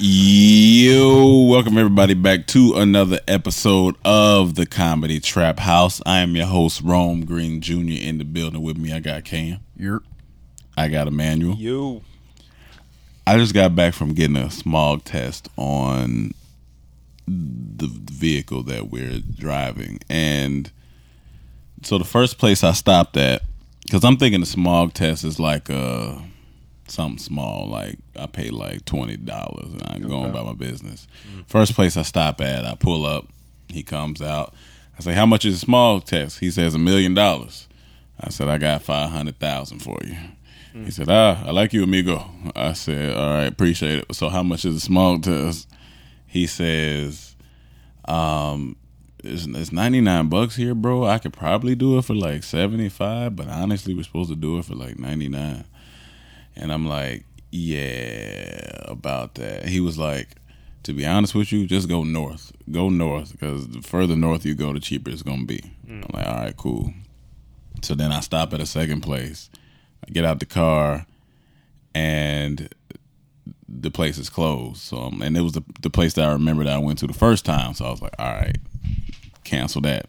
Yo, welcome everybody back to another episode of the Comedy Trap House. I am your host, Rome Green Jr. In the building with me, I got Cam. You're I got Emmanuel. You. I just got back from getting a smog test on the vehicle that we're driving. And so the first place I stopped at, because I'm thinking the smog test is like uh something small, like I pay like twenty dollars and I'm going about my business. First place I stop at, I pull up, he comes out. I say, How much is a small test? He says a million dollars. I said, I got five hundred thousand for you. He said, Ah, I like you, amigo. I said, All right, appreciate it. So how much is a small test? He says, um, it's, it's 99 bucks here, bro. I could probably do it for like 75, but honestly, we're supposed to do it for like 99. And I'm like, yeah, about that. He was like, to be honest with you, just go north. Go north because the further north you go, the cheaper it's going to be. I'm like, all right, cool. So then I stop at a second place. I get out the car and the place is closed. So um, and it was the the place that I remember that I went to the first time. So I was like, all right, cancel that.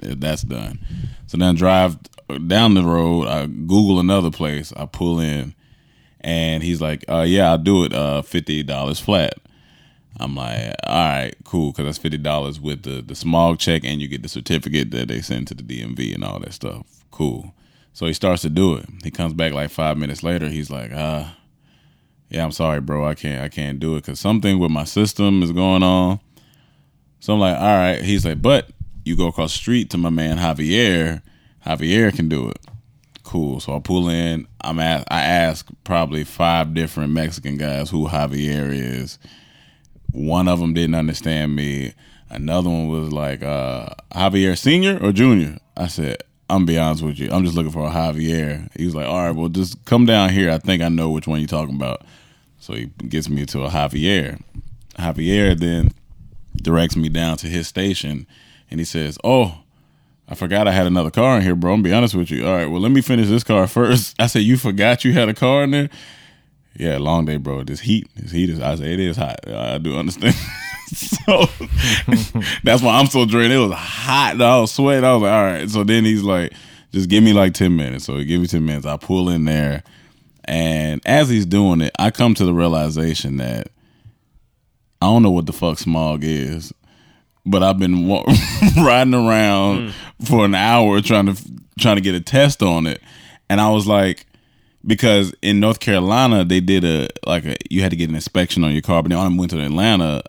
That's done. So then I drive down the road. I Google another place. I pull in, and he's like, uh, "Yeah, I'll do it. Uh, fifty dollars flat." I'm like, "All right, cool," because that's fifty dollars with the the smog check, and you get the certificate that they send to the DMV and all that stuff. Cool. So he starts to do it. He comes back like five minutes later. He's like, "Ah." yeah, I'm sorry, bro. I can't, I can't do it because something with my system is going on. So I'm like, all right. He's like, but you go across street to my man Javier. Javier can do it. Cool. So I pull in. I'm at. I ask probably five different Mexican guys who Javier is. One of them didn't understand me. Another one was like, uh, Javier Senior or Junior. I said, I'm be honest with you. I'm just looking for a Javier. He was like, all right, well, just come down here. I think I know which one you're talking about. So he gets me to a Javier. Javier then directs me down to his station and he says, Oh, I forgot I had another car in here, bro. I'm be honest with you. All right, well, let me finish this car first. I said, You forgot you had a car in there? Yeah, long day, bro. This heat, this heat is, I said, it is hot. I do understand. so that's why I'm so drained. It was hot. I was sweating. I was like, all right. So then he's like, just give me like 10 minutes. So he give me 10 minutes. I pull in there. And as he's doing it, I come to the realization that I don't know what the fuck smog is, but I've been wa- riding around for an hour trying to trying to get a test on it, and I was like, because in North Carolina they did a like a you had to get an inspection on your car, but then I went to Atlanta,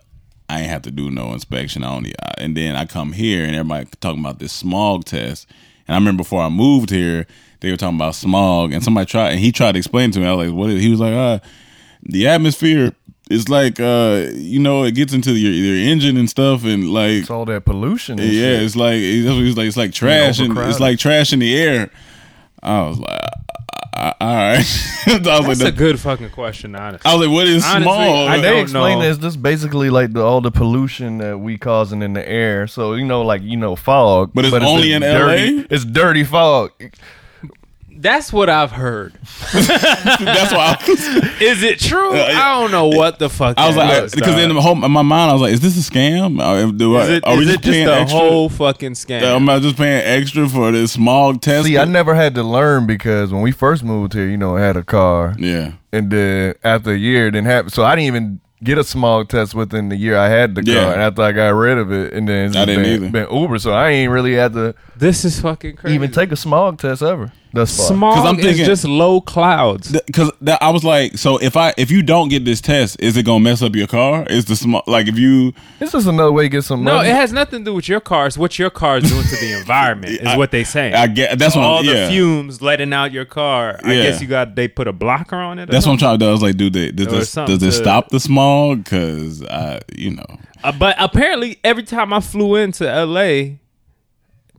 I ain't have to do no inspection on it, and then I come here and everybody talking about this smog test, and I remember before I moved here they were talking about smog, and somebody tried and he tried to explain to me. I was like, what? Is, he was like, ah, the atmosphere. Is like uh, you know, it gets into your your engine and stuff, and like it's all that pollution. And yeah, shit. it's like it's, it's like it's like trash and it's like trash in the air. I was like, I, I, all right. I was like, That's a good fucking question, honestly. I was like, what is Honestly, small? I they don't explain know. this just basically like the, all the pollution that we causing in the air. So you know, like you know, fog. But it's only in dirty, LA? It's dirty fog. That's what I've heard. That's why I was, Is it true? I don't know what the fuck. I was like, because in the home, in my mind, I was like, is this a scam? Uh, or do I, is it, are we is just it just paying the extra? whole fucking scam? Am I just paying extra for this smog test? See, I never had to learn because when we first moved here, you know, I had a car, Yeah. and then after a year, it didn't happen. So I didn't even get a smog test within the year I had the car. And after I got rid of it, and then it's I just didn't been, either. been Uber, so I ain't really had to this is fucking crazy. even take a smog test ever thus far. small. 'Cause I'm is thinking- just low clouds. Because I was like, so if I if you don't get this test, is it gonna mess up your car? Is the small like if you It's just another way to get some No, money. it has nothing to do with your car. It's what your car is doing to the environment. Is I- what they say. I get that's what all yeah. the fumes letting out your car. I Yeah. guess you got they put a blocker on it. or That's what I'm trying to do. I was like, dude, they, does Or this something does this to- stop the smog? Because I, you know, Uh, but apparently, every time I flew into LA,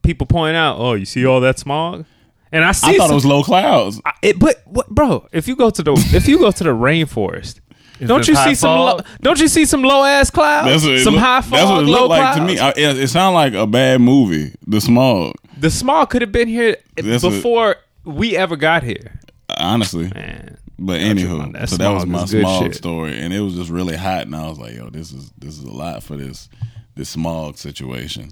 people point out, "Oh, you see all that smog?" And I see I thought some- it was low clouds. I- it, but what, bro, if you go to the if you go to the rainforest, don't you high see some low, don't you see some low ass clouds? That's what it some look- high fog, That's what it low looked like clouds. to me. I, it, it sounded like a bad movie. The smog, the smog could have been here That's what- before we ever got here. honestly. Man, But Got anywho, that so that was my is smog shit. story, and it was just really hot, and I was like, "Yo, this is this is a lot for this this smog situation."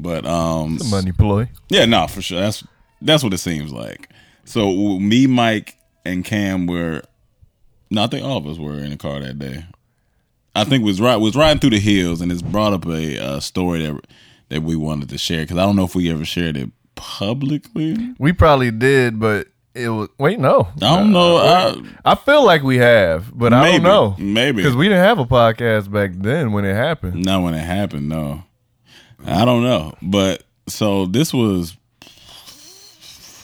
But um, Money ploy. yeah, no, for sure. That's that's what it seems like. So me, Mike, and Cam were. No, I think all of us were in the car that day. I think was right was riding through the hills, and it's brought up a uh, story that that we wanted to share because I don't know if we ever shared it publicly. We probably did, but it was. Wait, no. I don't know. I, I feel like we have, but I don't know. Maybe. because we didn't have a podcast back then when it happened. Not when it happened, no. I don't know. But so this was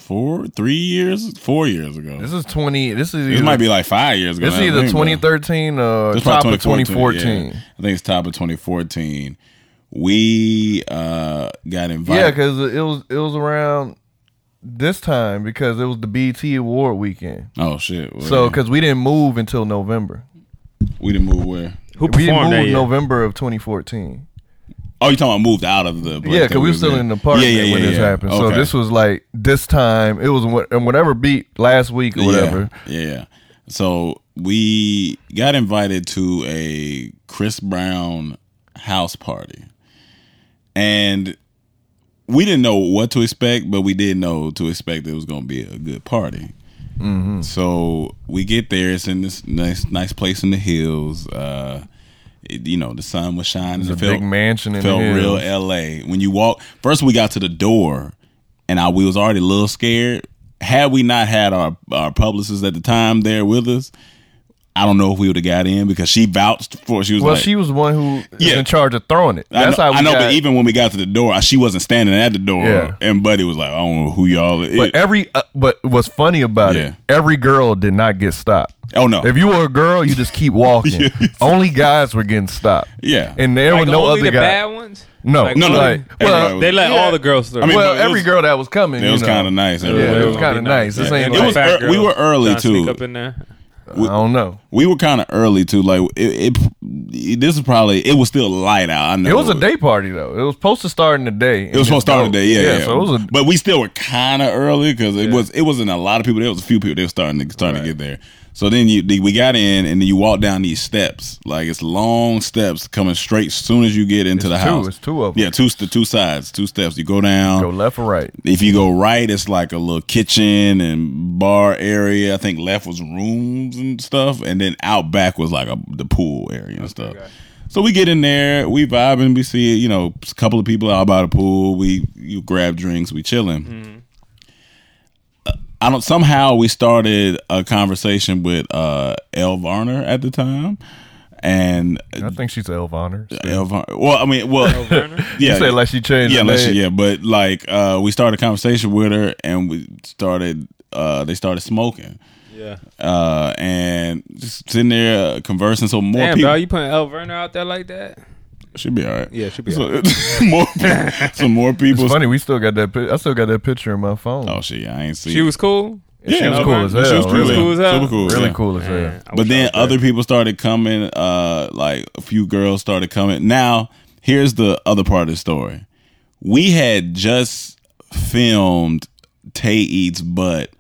four, three years, four years ago. This is twenty. This is This either, might be like five years ago. This is now either think, 2013 or It's top probably of 2014. yeah. I think it's top of 2014. We uh got invited. Yeah, because it was it was around this time because it was the BET Award weekend. oh shit. Well, So because we didn't move until November. we didn't move where? who We didn't performed that move? November of 2014. Oh, you talking about moved out of the? Yeah, because we were still in the apartment Yeah, yeah, when yeah, this yeah. happened. So this was like this time. It was what and whatever beat last week or whatever. Yeah, yeah. So we got invited to a Chris Brown house party, and we didn't know what to expect, but we did know to expect it was going to be a good party. Mm-hmm. So we get there. It's in this nice, nice place in the hills. Uh, it- you know, the sun was shining. It's It a big mansion felt real. LA. When you walk, first we got to the door, and I we was already a little scared. Had we not had our our publicist at the time there with us, I don't know if we would have got in because she vouched for. She was Well, like, she was the one who Yeah. in charge of throwing it. I That's know, how we I know got, but even when we got to the door, she wasn't standing at the door, Yeah. and Buddy was like, "I don't know who y'all." Is. But every uh, but what's funny about Yeah. it, every girl did not get stopped. oh no, If you were a girl, you just keep walking. Only guys were getting stopped. yeah, And there Like were no only other the bad guys. ones. No, Like, no, no. like, well, was- They let yeah. all the girls through. I mean, well, but every was- girl that was coming, it was kind of nice. Yeah, it was kind of be nice. This ain't It like, was fat ear- we were early, trying sneak too. Up in there. I don't know. we were kind of early too. Like it, it, this is probably it was still light out. I know It was a day party though. It was supposed to start in the day. It was supposed to start today, yeah, yeah. So it was a but we still were kind of early because it was it wasn't a lot of people. There was a few people. They were starting to starting to get there. So then you we got in and then you walk down these steps. Like it's long steps coming straight. As soon as you get into the two. house, It's two of 'em. Yeah, two the two sides, two steps. You go down. go left or right. If you go right, it's like a little kitchen and bar area. I think left was rooms and stuff, and then out back was like a, the pool area and stuff. So we get in there, we vibing, we see you know a couple of people out by the pool. We you grab drinks, we chilling. Uh, I don't. Somehow we started a conversation with uh, Elle Varner at the time, and I think she's Elvonner. Elle Varner. Well, I mean, well, yeah, You said like she changed. yeah, her unless she, yeah, but like uh, we started a conversation with her, and we started. Uh, they started smoking, Yeah. uh, and just sitting there uh, conversing. So more Damn, people dog, you putting Elle Varner out there like that? Should be all right. Yeah, should be So, all more, so more people. It's funny. We still got that. Pic- I still got that picture in my phone. Oh shit, I ain't see. She it. was cool. yeah, she was cool as Yeah, She was hell, cool, really. Cool as hell. super cool, really yeah. cool as hell. Man, But then was there. other people started coming. Uh, like a few girls started coming. Now here's the other part of the story. We had just filmed Tay Eats Butt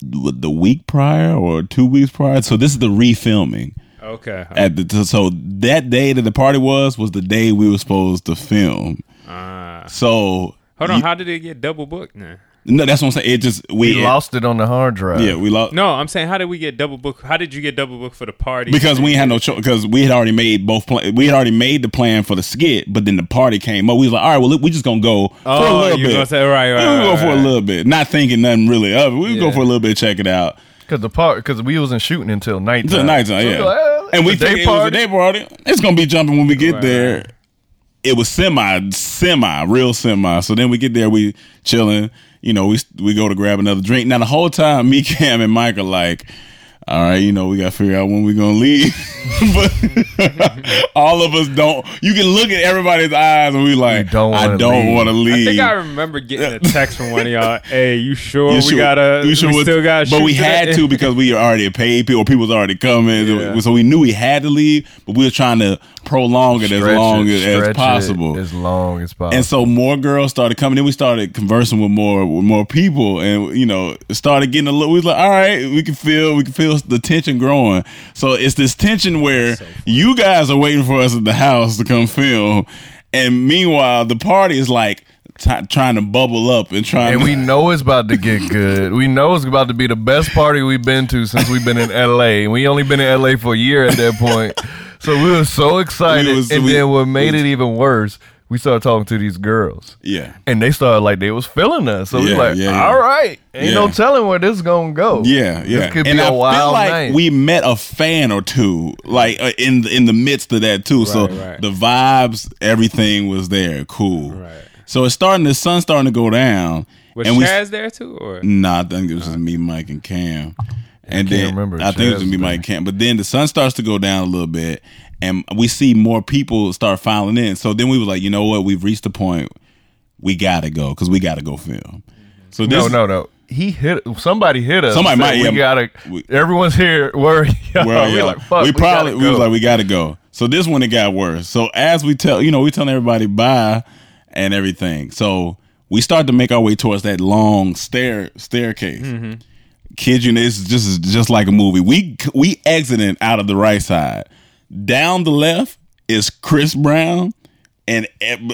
the week prior or two weeks prior. So this is the refilming Okay. at the. So that day that the party was was the day we were supposed to film. Ah. So Hold on. you- how did it get double booked now? no, that's what I'm saying. It just we We lost it on the hard drive. Yeah, we lost. No, I'm saying how did we get double booked? How did you get double booked for the party? Because we had no choice. Because we had already made both. Plan- we had already made the plan for the skit, but then the party came up. We was like, all right, well, look, we just gonna go for a Oh, little bit. gonna say right, right, we gonna go right, for a little bit, not thinking nothing really of it. We would go for a little bit, check it out. because the part because we wasn't shooting until night. Until nighttime, so yeah. We're like, and we it's a think it was a day party. It's gonna be jumping when we get Right, there. It was semi, semi, real semi. So then we get there, we chilling. You know, we we go to grab another drink. Now the whole time, me, Cam, and Mike are like, all right, you know, we got to figure out when we're going to leave. but all of us don't. You can look at everybody's eyes and we like, don't I wanna don't want to leave. I leave. think I remember getting a text from one of y'all. Hey, you sure You we sure- gotta? you We sure what- still got. but we had to because we already paid people. People was already coming, Yeah. so we knew we had to leave. But we were trying to prolong it as long it, as, stretch possible. as long as possible. And so more girls started coming in. We started conversing with more with more people, and you know, started getting a little. We was like, all right, we can feel we can feel the tension growing. So it's this tension where you guys are waiting for us at the house to come film, and meanwhile the party is like t- trying to bubble up and trying. And to, we know it's about to get good. We know it's about to be the best party we've been to since we've been in LA. And we only been in LA for a year at that point. So we were so excited. We was- and we- then what made was- it even worse, we started talking to these girls. yeah. And they started like they was feeling us. So we Yeah, like, yeah, yeah. all right. Ain't no Yeah. telling where this is gonna go. Yeah, yeah. This could and be I a wild feel like night. we met a fan or two, like uh, in the, in the midst of that too. so Right, right. the vibes, everything was there, cool. Right. So it's starting. The sun's starting to go down, Was and we. Chaz there too, or Nah, I think it was just me, Mike, and Cam. And then remember I think it was Chaz me, was Mike, and Cam. But then the sun starts to go down a little bit, and we see more people start filing in. So then we were like, you know what? We've reached the point. We gotta go because we gotta go film. So this, No, no, no. He hit somebody hit us. Somebody might, We yeah. gotta We- everyone's here. Where y'all? Well, we yeah. like fuck. we probably gotta we was like we got to go. So this one it got worse. So as we tell you know we telling everybody bye and everything. So we start to make our way towards that long stair staircase. Mm-hmm. Kid you, this is just just like a movie. We we exiting out of the right side. Down the left is Chris Brown and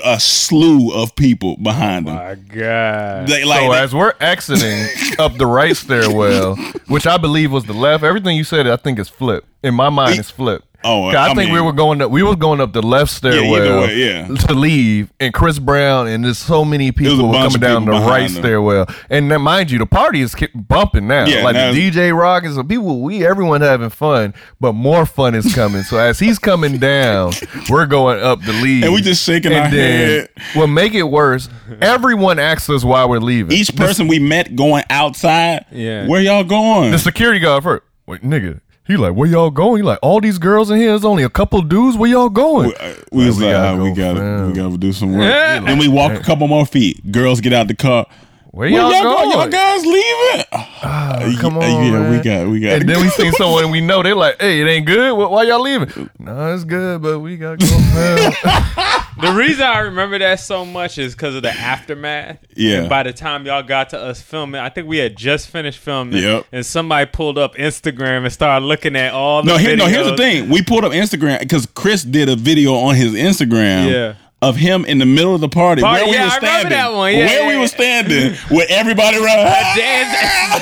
a slew of people behind him. my God, They, like, so they- as we're exiting up the right stairwell, which I believe was the left, everything you said, I think is flip. In my mind, it's flip. Oh, 'Cause I, I think we were going up. We was going up the left stairwell way, yeah. to leave, and Chris Brown and there's so many people were coming of down the right them. stairwell. And then, mind you, the party is ki- bumping now. Yeah, like now the DJ rock and some people. We everyone having fun, but more fun is coming. so as he's coming down, we're going up the lead, And we just shaking our head. Well, make it worse. Everyone asks us why we're leaving. each person we met going outside. Yeah. where y'all going? The security guard first. Wait, nigga. He like, where y'all going? He like, all these girls in here. There's only a couple dudes. Where y'all going? We, uh, we was we like, gotta ah, we gotta, fam. we gotta do some work. Yeah. And we walk a couple more feet. Girls get out the car. Where Where y'all, y'all, going? going? Y'all guys leaving? Oh, come on, yeah, man. we got, we got. And then we seen someone and we know. They're like, hey, it ain't good. Why y'all leaving? No, it's good, but we gotta go. The reason I remember that so much is because of the aftermath. Yeah. And by the time y'all got to us filming, I think we had just finished filming. Yep. And somebody pulled up Instagram and started looking at all the no, here, no. Here's the thing. We pulled up Instagram because Chris did a video on his Instagram. Yeah. Of him in the middle of the party, Party, where we yeah, were I standing, that one. Yeah, where we yeah, were standing, with everybody around.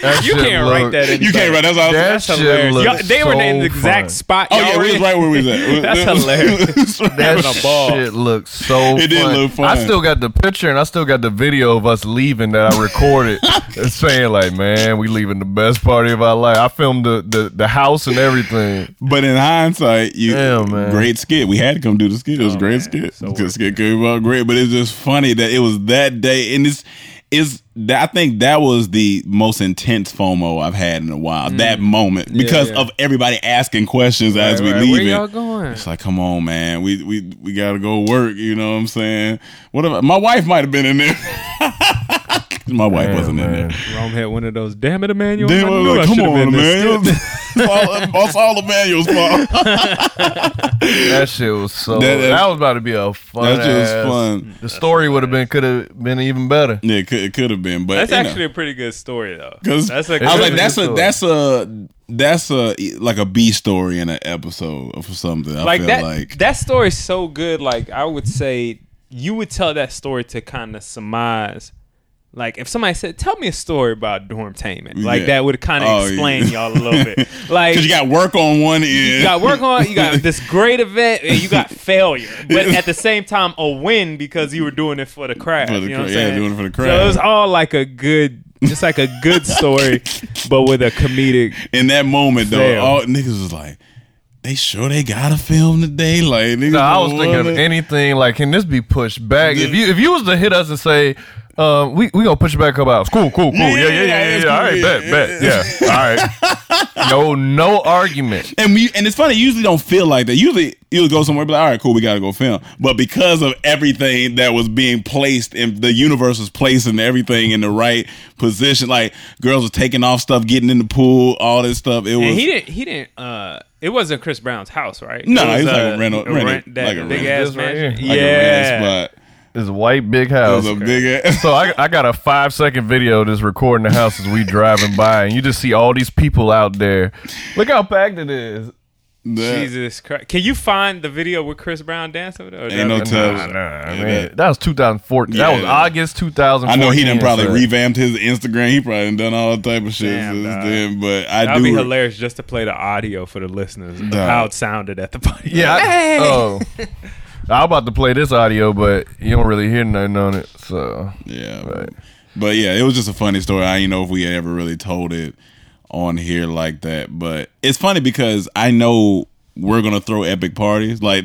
That You can't look- write that in. You can't write. That's all. That That's shit hilarious. looks Y'all- they were in the exact fun. spot. Oh yeah, were we was right where we was at. That's hilarious. That a ball. shit looks so. It did look fun. I still got the picture and I still got the video of us leaving that I recorded. It's saying like, man, we leaving the best party of our life. I filmed the the, the house and everything. But in hindsight, you Damn, man. great skit. We had to come do the skit. It was a great man. skit. So Good skit came out great. But it's just funny that it was that day, and it's is that I think that was the most intense FOMO I've had in a while. That moment because Mm. yeah. of everybody asking questions as we Right, leave Where y'all going? It's like, come on, man. We we we gotta go work. You know what I'm saying? What if my wife might have been in there? my wife Damn, wasn't in there. Rome had one of those. Damn it, Emmanuel! Damn, I I was knew like, I come should on, been man. It's all, it's all Emmanuel's fault. That shit was so. That- That, that- was about to be a fun. That shit was fun. The story would have been could have been even better. Yeah, it could, it could have been, but That's you know. actually a pretty good story, though. Because That's a I was like, that's a story. that's a that's a like a B story in an episode or something. I like that. like That story's so good. Like I would say, you would tell that story to kind of surmise. Like if somebody said, "Tell me a story about dormtainment," like Yeah. that would kind of Oh, explain yeah. y'all a little bit. Like because you got work on one end. you got work on, you got this great event, and you got failure, but at the same time a win because you were doing it for the crowd. For the you know what I'm cra- yeah, saying? doing it for the So it was all like a good, just like a good story, but with a comedic. in that moment though, all niggas was like, they sure they gotta film today. Like No, I was thinking of anything like, can this be pushed back? If you if you was to hit us and say, Uh, we we gonna push you back a couple hours. Cool, cool, cool. Yeah, yeah, yeah, yeah. it's yeah. cool, All right, yeah, bet, bet. Yeah. All right. No, no argument. And we and it's funny. You usually don't feel like that. Usually you'll go somewhere, be like, all right, cool, we got to go film. But because of everything that was being placed and the universe was placing everything in the right position, like girls were taking off stuff, getting in the pool, all this stuff. It was And he didn't. He didn't. Uh, it wasn't Chris Brown's house, right? No, it it was like uh, a rental- rental- rent, that like a big rental. ass This right mansion. here. like a yeah, red spot. It's a white big It house. was a big ass. So I, I got a five second video just recording the house as we driving by, and you just see all these people out there. Look how packed it is. Jesus Christ! Can you find the video with Chris Brown dancing? With it, or Ain't no that- tell. Nah, nah, Yeah, man. that- That was 2014. that was Yeah. August 2014. I know he done probably so- revamped his Instagram. He probably done done all type of shit Damn, since dog. then. But I do. That'd do. be hilarious just to play the audio for the listeners of Dog. how it sounded at the party. Yeah. I, oh. I'm about to play this audio, but you don't really hear nothing on it. So Yeah, Right. but yeah, it was just a funny story. I didn't know if we had ever really told it on here like that, but it's funny because I know we're gonna throw epic parties. Like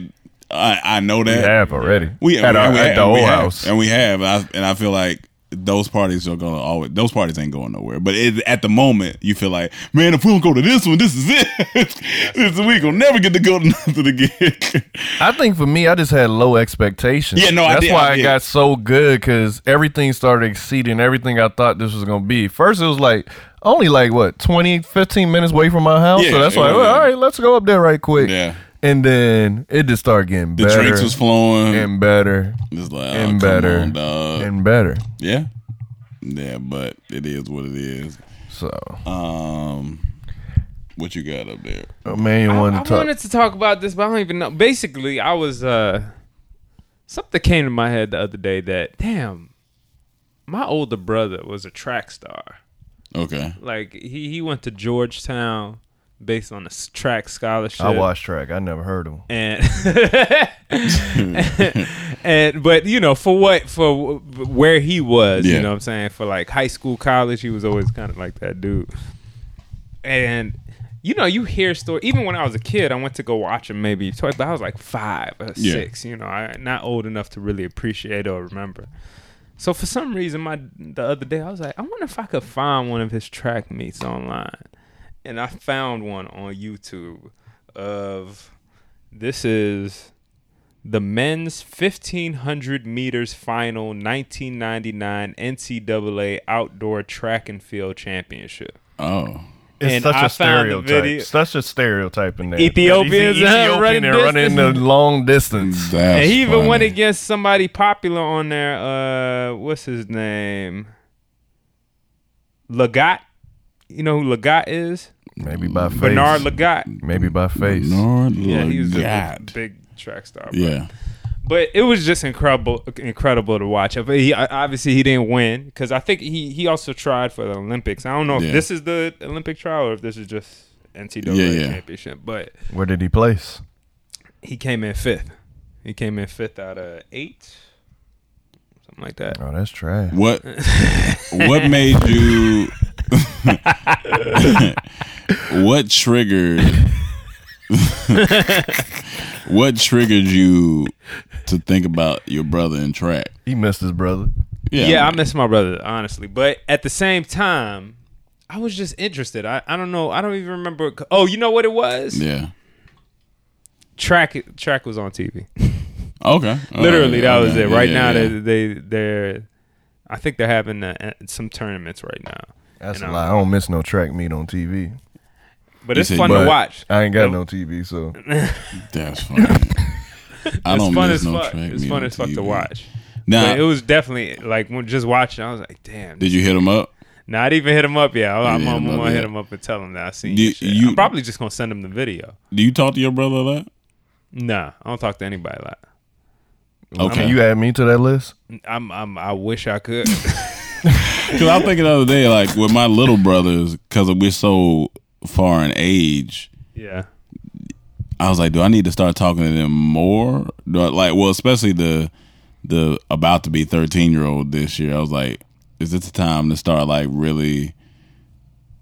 I, I know that we have already. we at, our, we at have- the we old have, house. and we have, and I, and I feel like those parties are gonna always. Those parties ain't going nowhere. But it, at the moment, you feel like, man, if we don't go to this one, this is it. this we gonna never get to go to nothing again. I think for me, I just had low expectations. Yeah, no, I that's did- why I I, got so good because everything started exceeding everything I thought this was gonna be. First, it was like only like what 20, 15 minutes away from my house, Yeah, so that's it why. was. well, all right, let's go up there right quick. Yeah. And then it just started getting better. the better drinks was flowing. and better It's like, oh, and come better on, dog. and better. Yeah. Yeah, but it is what it is. So, Um what you got up there? oh, man, you I, wanted I to talk. wanted to talk about this, but I don't even know. Basically, I was uh something came to my head the other day that damn, my older brother was a track star. Okay. Like he he went to Georgetown based on a s- track scholarship. I watched track. I never heard of him. and and but you know for what for where he was Yeah. you know what i'm saying for like high school college he was always kind of like that dude and you know you hear story even when i was a kid i went to go watch him maybe twice but i was like five or Yeah. six you know i not old enough to really appreciate or remember so for some reason my the other day i was like i wonder if i could find one of his track meets online and i found one on youtube of this is the men's 1500 meters final 1999 NCAA outdoor track and field championship. Oh. It's And such I a stereotype. Such a stereotype in there. Ethiopians, He's Ethiopian running and running the long distance. That's and he even funny. went against somebody popular on there. Uh, what's his name? Lagat. You know who Lagat is? Maybe by mm. face. Bernard Lagat. Maybe by face. Bernard Yeah, he was a big, big track star. bro. Yeah. But it was just incredible, incredible to watch. But he obviously he didn't win because I think he he also tried for the Olympics. I don't know if Yeah. this is the Olympic trial or if this is just NCAA Yeah, yeah. championship. But Where did he place? he came in fifth. He came in fifth out of eight, something like that. Oh, that's trash. What what made you what triggered what triggered you to think about your brother in track? He missed his brother. Yeah, I miss my brother honestly, but at the same time, I was just interested. I, I don't know. I don't even remember. Oh, you know what it was? Yeah. Track track was on TV. Okay. Literally, that was it. Right yeah, now, yeah. they they they're. I think they're having uh, some tournaments right now. That's And, a um, lie. I don't miss no track meet on TV. But You it's said- fun But to watch. I ain't got no TV, so That's funny. I It's don't fun miss as no fuck. track It's meet fun on as fuck to watch. Now, But it was definitely like when just watching. I was like, damn. did you hit him up? Not even hit him up yet. I'm, Yeah, I'm, I'm gonna hit him up and tell him that I seen You- you. Shit. you- I'm probably just gonna send him the video. Do you talk to your brother a lot? Nah, I don't talk to anybody like. Okay. you add me to that list. I'm, I'm, I wish I could. Because I was thinking the other day, like with my little brothers, because we're so far in age, yeah. I was like, do I need to start talking to them more? Do I, like, well, especially the the about to be thirteen year old this year. I was like, is this the time to start like really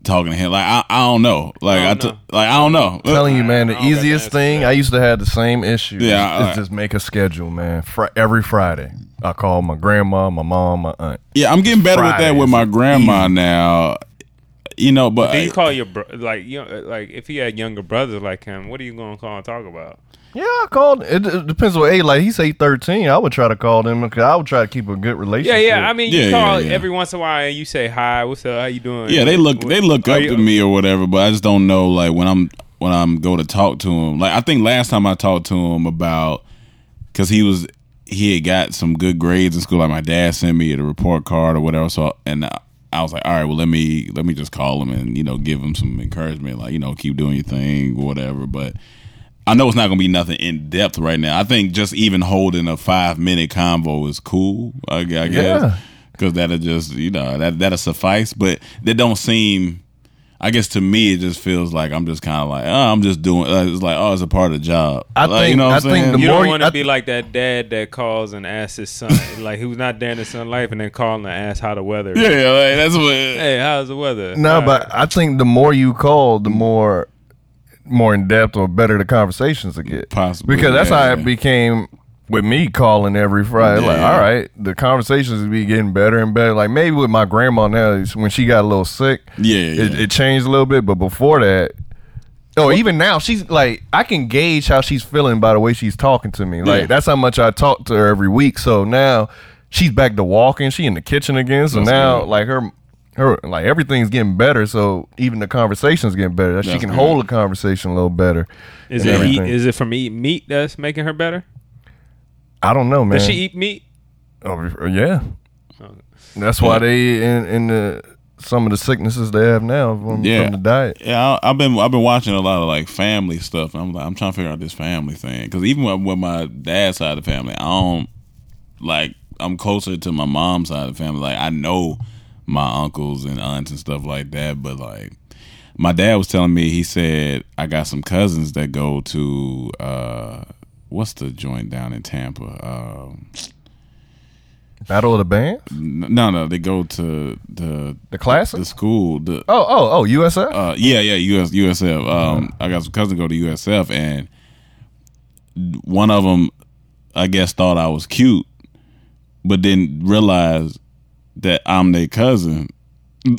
talking to him. Like I, I don't know. Like I I, don't t- know. like I don't know. telling you, man, the I don't got the easiest thing that. I used to have the same issue. Yeah, is alright. just make a schedule, man. Fri every Friday, I call my grandma, my mom, my aunt. Yeah, I'm getting better with that with my is grandma now. You know, but Do you call your bro- like you know, like if he had younger brothers like him? What are you gonna call and talk about? Yeah, I called. It, it depends what age. Like he say thirteen, I would try to call them because I would try to keep a good relationship. yeah. Yeah. I mean, you Yeah, call yeah, yeah. every once in a while and you say hi. What's up? How you doing? yeah, they look they look up you- to me or whatever, but I just don't know like when I'm when I'm go to talk to him. Like I think last time I talked to him about because he was he had got some good grades in school. Like my dad sent me the report card or whatever. So and I, I was like, all right, well let me let me just call him and you know give him some encouragement, like you know keep doing your thing whatever. But I know it's not gonna be nothing in depth right now. I think just even holding a five minute convo is cool. I, I guess Yeah. because that'll just you know that that'll suffice. But that don't seem. I guess to me it just feels like I'm just kind of like oh, I'm just doing. Uh, it's like oh, it's a part of the job. I Like, think- you know what I I'm think the You more don't you- want to be like that dad that calls and asks his son, like who's not there in his son life, and then calling and ask how the weather. is. yeah, like, that's what. Hey, how's the weather? No, All but right. I think the more you call, the more more in depth or better the conversations will get. Possibly, because that's yeah. how it became with me calling every Friday. Like, all right, the conversations be getting better and better. Like maybe with my grandma now, when she got a little sick, Yeah, it, yeah. it changed a little bit. But before that. Oh, even now, she's like I can gauge how she's feeling by the way she's talking to me. Like Yeah. that's how much I talk to her every week. So now she's back to walking. She in the kitchen again. So That's now good. like her her like everything's getting better. So even the conversation's getting better. That she can good. hold the conversation a little better. is and it eat, everything. is it from eating meat that's making her better? I don't know, man. Does she eat meat? Oh, yeah. That's why they in in the some of the sicknesses they have now from, Yeah. from the diet. Yeah, I, I've been I've been watching a lot of like family stuff. And I'm like I'm trying to figure out this family thing because even with, with my dad's side of the family, I don't like I'm closer to my mom's side of the family. Like I know my uncles and aunts and stuff like that, but like my dad was telling me, he said I got some cousins that go to uh what's the joint down in Tampa? Um, Battle of the Bands, no, no, they go to the the classic. the school. The oh, oh, oh, USF. uh, yeah, yeah, US USF. Um, I got some cousins go to USF, and one of them, I guess, thought I was cute, but didn't realize that I'm their cousin.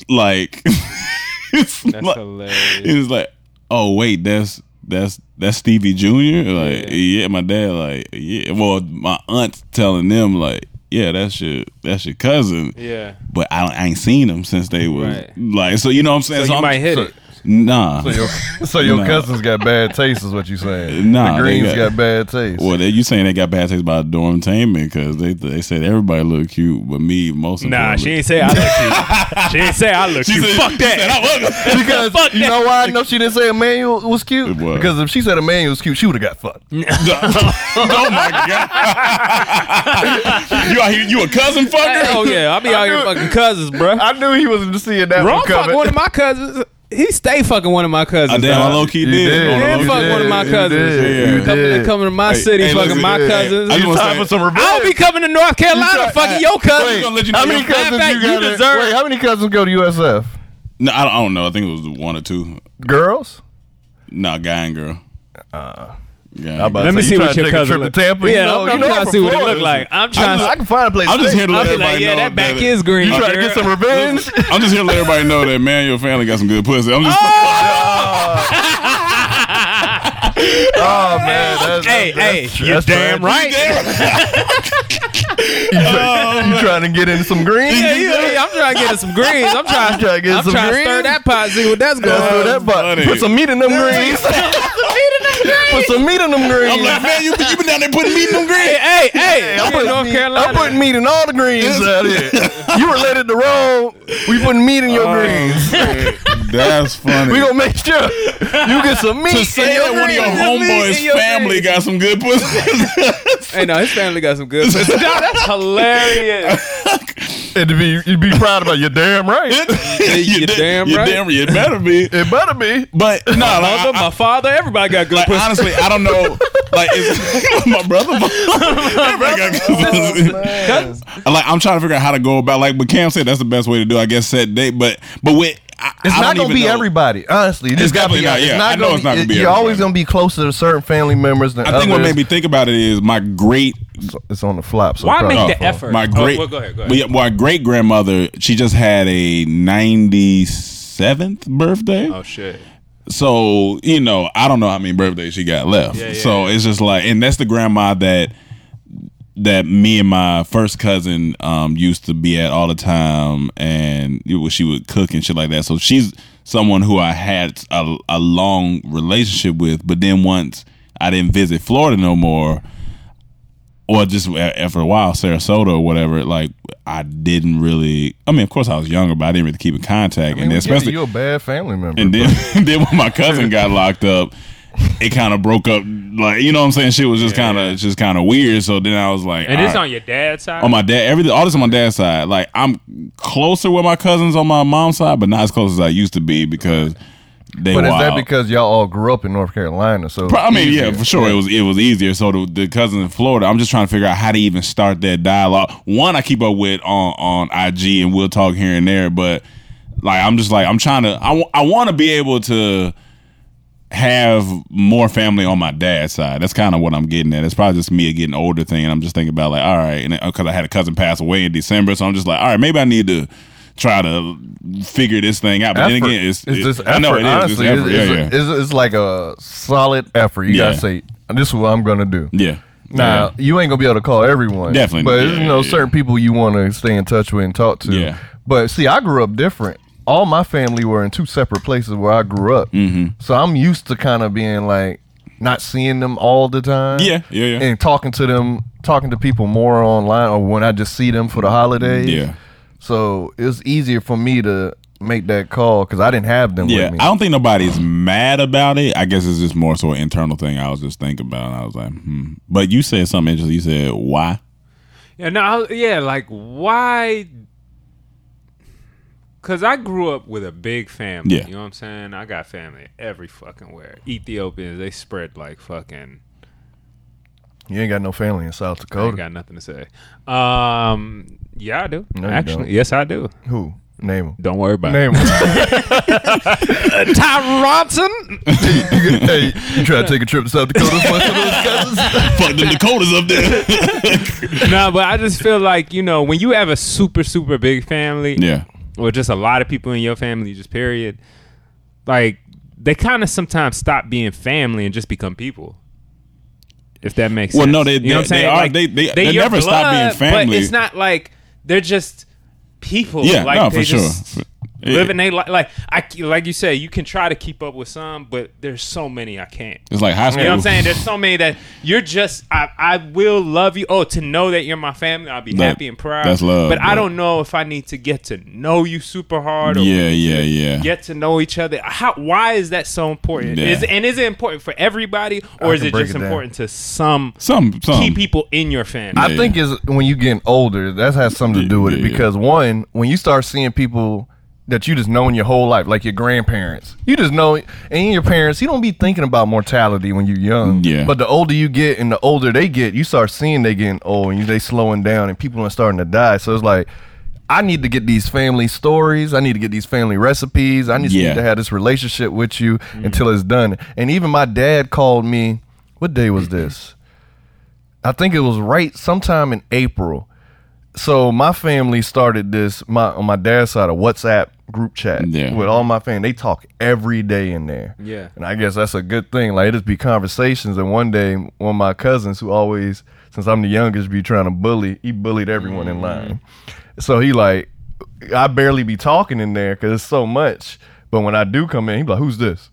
Like, it's That's like, hilarious. it was like, oh wait, that's that's that's Stevie Junior. Like, yeah. my dad, like, yeah. Well, my aunt telling them, like, yeah, that's your that's your cousin. Yeah. But I, I ain't seen them since they was Right. like, so you know what I'm saying. So you I'm- might hit so- it. Nah. so your, so your Nah. cousins got bad taste, is what you saying? Nah, the they Greens got- got, bad taste. Well, they, you saying they got bad taste by dormtainment because they they said everybody look cute, but me most. Of me. Nah, she ain't say I look cute. she ain't say I look She cute. said- Fuck she that. said I was- because you know why I know she didn't say Emmanuel was cute? Was. Because if she said Emmanuel was cute, she would have got fucked. oh my god! you out here? You a cousin fucker? Oh yeah, I be out here fucking cousins, bro. I knew he wasn't seeing that Ron one fuck one of my cousins. He stay fucking one of my cousins. I damn, I low key You did. did. On Yeah, fuck key. one of my cousins. You did. You Coming, did. coming to my Hey, city, hey, fucking my hey, cousins. I just You wanna time for some revenge? I'll be coming to North Carolina, try- fucking hey, your cousin. wait, gonna let you know How many your- Matter of cousins fact, you you got? deserve- Wait, how many cousins go to USF? No, I don't, I don't know. I think it was one or two. Girls? Nah, guy and girl. Uh, Yeah, Let me see what your cousin look. to Tampa? Yeah, I'm, I'm trying to see what it look like. I'm trying I to. can find a place. I'm just here to let I'll be like, yeah, know that back that- is green. You trying to get some revenge? I'm just here to let everybody know that man, your family got some good pussy. I'm just. Oh, oh man, that's, Hey, that's, hey, that's, you're that's damn right. You, try- you trying to get into some green? Yeah, yeah, yeah, I'm trying to get some greens. I'm trying, trying to get I'm some trying to stir that pot, see what that's going Let's do on. that, but put some meat in them greens. Put some meat in them greens. I'm like, man, you, you been down there putting meat in them green. Hey, hey, I'm I'm putting, North meat, Carolina. I'm putting meat in all the greens out here. You related to wrong. We putting meat in your Oh, greens. That's funny. We gonna make sure you get some meat to in say your that one of your homeboys' your family greens. got some good pussy. Hey, no, his family got some good pussy. Dog, that's hilarious. And to be, you'd be proud about your damn right. you damn you right. damn, you better be. It better be. But no, like, Mother, I- my father, everybody got good like pussy. honestly, I don't know. Like, it's my brother. Everybody got good pussy. Like, I'm trying to figure out how to go about. Like, but Cam said that's the best way to do. it. I guess set date. But but with I, It's I not gonna be know. everybody, honestly. You It's just gotta definitely be not, yeah. It's not I know gonna it's not gonna be You're always gonna be closer to certain family members than I think what made me think about it is my great It's on the flop. So Why probably make the fault. effort? my Oh, great well, go ahead, go ahead. but yeah, my great grandmother she just had a 97th birthday Oh shit. So you know i don't know how many birthdays she got left Yeah, yeah, so yeah. it's just like and that's the grandma that that me and my first cousin um used to be at all the time and was, she would cook and shit like that so she's someone who i had a, a long relationship with but then once i didn't visit florida no more or just after a while, Sarasota or whatever, like I didn't really. I mean, of course, I was younger, but I didn't really keep in contact. I mean, and then we get it, especially, you are a bad family member. and then, then when my cousin got locked up, it kind of broke up. Like you know what I'm saying? Shit was just kind of just kind of weird. So then I was like, And all it's right. on your dad's side. on my dad. Everything, all this on my dad's side. Like I'm closer with my cousins on my mom's side, but not as close as I used to be because they. but is that because y'all all grew up in North Carolina? So I mean, easier. yeah, for sure, it was it was easier. So the, the cousins in Florida, I'm just trying to figure out how to even start that dialogue. One, I keep up with on on IG, and we'll talk here and there. But like, I'm just like, I'm trying to, I, I want to be able to have more family on my dad's side. That's kind of what I'm getting at. It's probably just me getting older thing, and I'm just thinking about like, all right, and because uh, I had a cousin pass away in December, so I'm just like, all right, maybe I need to. Try to figure this thing out, but then again, it's, it's just effort. I know it is. Honestly, it's. It's, yeah, yeah, It's, like a solid effort. You Yeah. gotta say, "This is what I'm gonna do." yeah. Now you ain't gonna be able to call everyone, Definitely, But you know, certain people you want to stay in touch with and talk to. Yeah. But see, I grew up different. All my family were in two separate places where I grew up, mm-hmm. so I'm used to kind of being like not seeing them all the time. Yeah, yeah, yeah. and talking to them, talking to people more online, or when I just see them for the holidays. Yeah. So it's easier for me to make that call because I didn't have them Yeah, with me. I don't think nobody's mad about it. I guess it's just more so an internal thing. I was just thinking about. And I was like, hmm. But you said something interesting. You said why? Yeah, no, I was- yeah, like why? Cause I grew up with a big family. Yeah. You know what I'm saying? I got family every fucking where. Ethiopians, they spread like fucking. You ain't got no family in South Dakota. I ain't got nothing to say. Um, yeah, I do. No, Actually, don't. yes, I do. Who? Name them. Don't worry about it. Name it. them. Tyronson. hey, you try to take a trip to South Dakota for some of those cousins? Fuck the Dakotas up there. no, but I just feel like you know when you have a super super big family, yeah, or just a lot of people in your family, just period, like they kind of sometimes stop being family and just become people. If that makes Well, sense. Well, no, they- you know what I'm they- saying? they are- Like, they- they- they never stop being family. But it's not like they're just people. yeah, like no, they for sure. Just Living they li- like I like you say you can try to keep up with some, but there's so many I can't. It's like high school. You know what I'm saying? There's so many that you're just I, I will love you. Oh, to know that you're my family, I'll be That- happy and proud. that's love, But I don't know if I need to get to know you super hard or Yeah, yeah, yeah. get to know each other. How why is that so important? Yeah. Is and is it important for everybody or I is it just it down. important to some Some, some. key people in your family? I Yeah. think is when you getting older, that has something to do with Yeah, it yeah, because one, when you start seeing people that you just know in your whole life, like your grandparents, you just know, and your parents, you don't be thinking about mortality when you're young. Yeah. But the older you get and the older they get, you start seeing they getting old and they slowing down and people are starting to die. So it's like, I need to get these family stories. I need to get these family recipes. I need Yeah. to have this relationship with you mm. until it's done. And even my dad called me. What day was this? I think it was right sometime in April. So my family started this my on my dad's side a WhatsApp group chat Yeah. with all my family. They talk every day in there. Yeah. And I guess that's a good thing. Like it just be conversations and one day one of my cousins who always since I'm the youngest be trying to bully, he bullied everyone in mm. line. So he like I barely be talking in there cuz it's so much. But when I do come in, he be like, "Who's this?"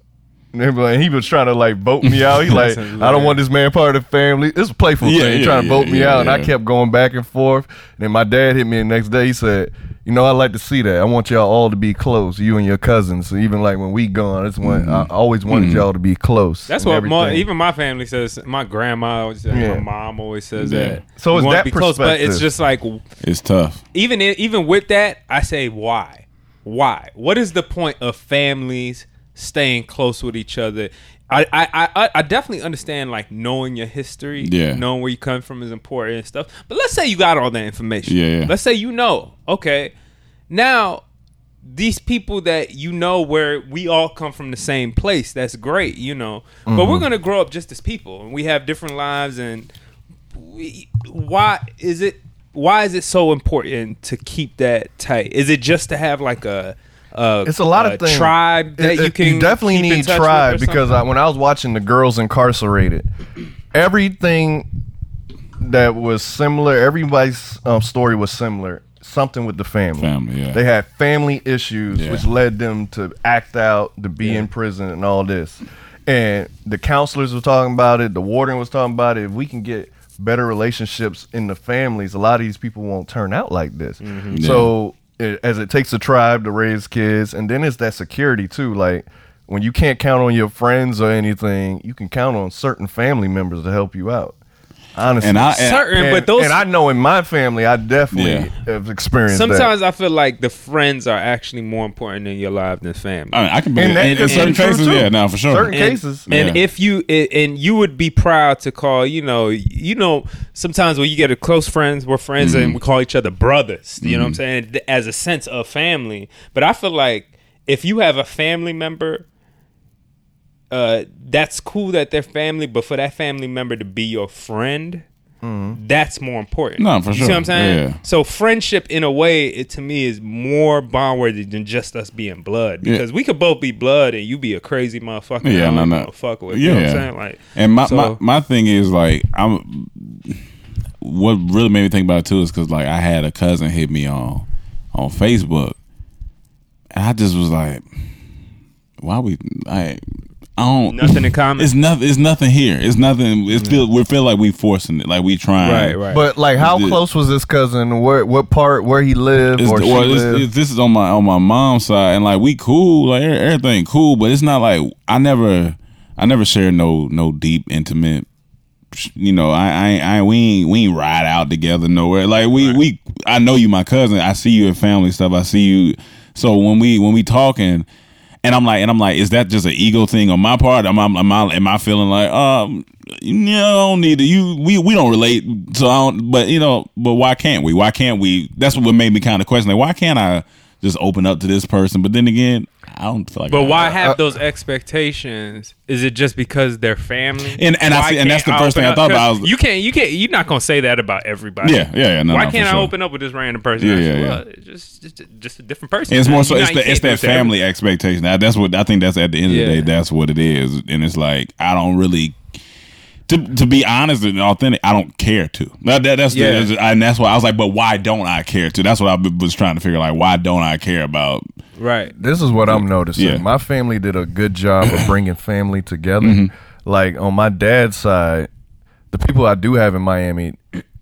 And they be he was trying to like vote me out. He like, I don't want this man part of the family. It's a playful Yeah, thing, yeah, trying to yeah, vote me yeah, out. And I kept going back and forth. And then my dad hit me the next day. He said, "You know, I like to see that. I want y'all all to be close, you and your cousins. So even like when we gone, it's when I Mm-hmm. always wanted y'all to be close. That's what my, even my family says. My grandma always says. Yeah. My mom always says Yeah. that. So it's that be close, but it's just like It's tough. even even with that, I say why? Why? What is the point of families staying close with each other? I I, I, I definitely understand like knowing your history, Yeah. knowing where you come from is important and stuff. But let's say you got all that information. Yeah, yeah. Let's say you know. Okay, now these people that you know where we all come from the same place. That's great, you know. But Mm-hmm. we're gonna grow up just as people, and we have different lives. And we, why is it? Why is it so important to keep that tight? Is it just to have like a? A It's a lot of things. Tribe that It- you it- can definitely keep in need touch tribe because I, when I was watching the girls incarcerated, everything that was similar, everybody's um, story was similar. Something with the family. Family, yeah. They had family issues, Yeah. which led them to act out, to be in prison, and all this. And the counselors were talking about it. The warden was talking about it. If we can get better relationships in the families, a lot of these people won't turn out like this. Mm-hmm. So, it, as it takes a tribe to raise kids, and then it's that security too. Like when you can't count on your friends or anything, you can count on certain family members to help you out. Honestly, And I- certain, and, but those and I know in my family, I definitely Yeah. have experienced that. sometimes I feel like the friends are actually more important in your life than family. I, mean, I can be And that in, in could certain true, cases, too. yeah, now for sure. Certain and, cases. and Yeah. if you and you would be proud to call you know you know sometimes when you get a close friends we're friends Mm-hmm. and we call each other brothers you know what i'm saying as a sense of family but i feel like if you have a family member uh that's cool that they're family but for that family member to be your friend that's more important. No, for You see what I'm saying? Yeah. So friendship, in a way, it to me is more bond worthy than just us being blood. Yeah. Because we could both be blood, and you be a crazy motherfucker. Yeah, I no, don't no. a fuck with. You know what I'm saying? Like, and my, so- my my thing is like I'm. What really made me think about it too is because like I had a cousin hit me on on Facebook, and I just was like, "Why we I I don't Nothing in common? It's nothing. It's nothing here. It's nothing. It feel we feel like we forcing it. Like we trying. Right, right. But like, how The- close was this cousin? Where, what part, where he lived, It's, or she well, it's, lived? it's- this is on my on my mom's side, and like we cool, like everything cool, but it's not like I never, I never shared no no deep intimate. You know, I I, ain't- I we ain't we ain't ride out together nowhere. Like we we I know you, my cousin. I see you in family stuff. I see you. So when we when we talking, and I'm like, and I'm like, is that just an ego thing on my part? Am I am I am I feeling like um. Yeah, I don't need to. You, we, we don't relate. So I don't. But you know, but why can't we? Why can't we? That's what made me kind of question. Like, why can't I just open up to this person? But then again, I don't feel like. But I- why Uh, have those expectations? Is it just because they're family? And- and I see- and that's can't the first open thing I thought about. I was- you can't, you can't, you're not gonna say that about everybody. Yeah, yeah, yeah. No, Why no, can't I sure. open up with this random person? Yeah, yeah, said, yeah. well, just, just, just a different person. It's more so. It's, know, the, it's that it to family expectation. That, that's what I think. That's at the end of the day. That's what it is. And it's like I don't really. To, to be honest and authentic, I don't care to. That, that, that's Yeah. the, and that's why I was like, but why don't I care to? That's what I was trying to figure. Like, why don't I care about? Right. this is what I'm noticing. Yeah. My family did a good job of bringing family together. Mm-hmm. Like on my dad's side, the people I do have in Miami,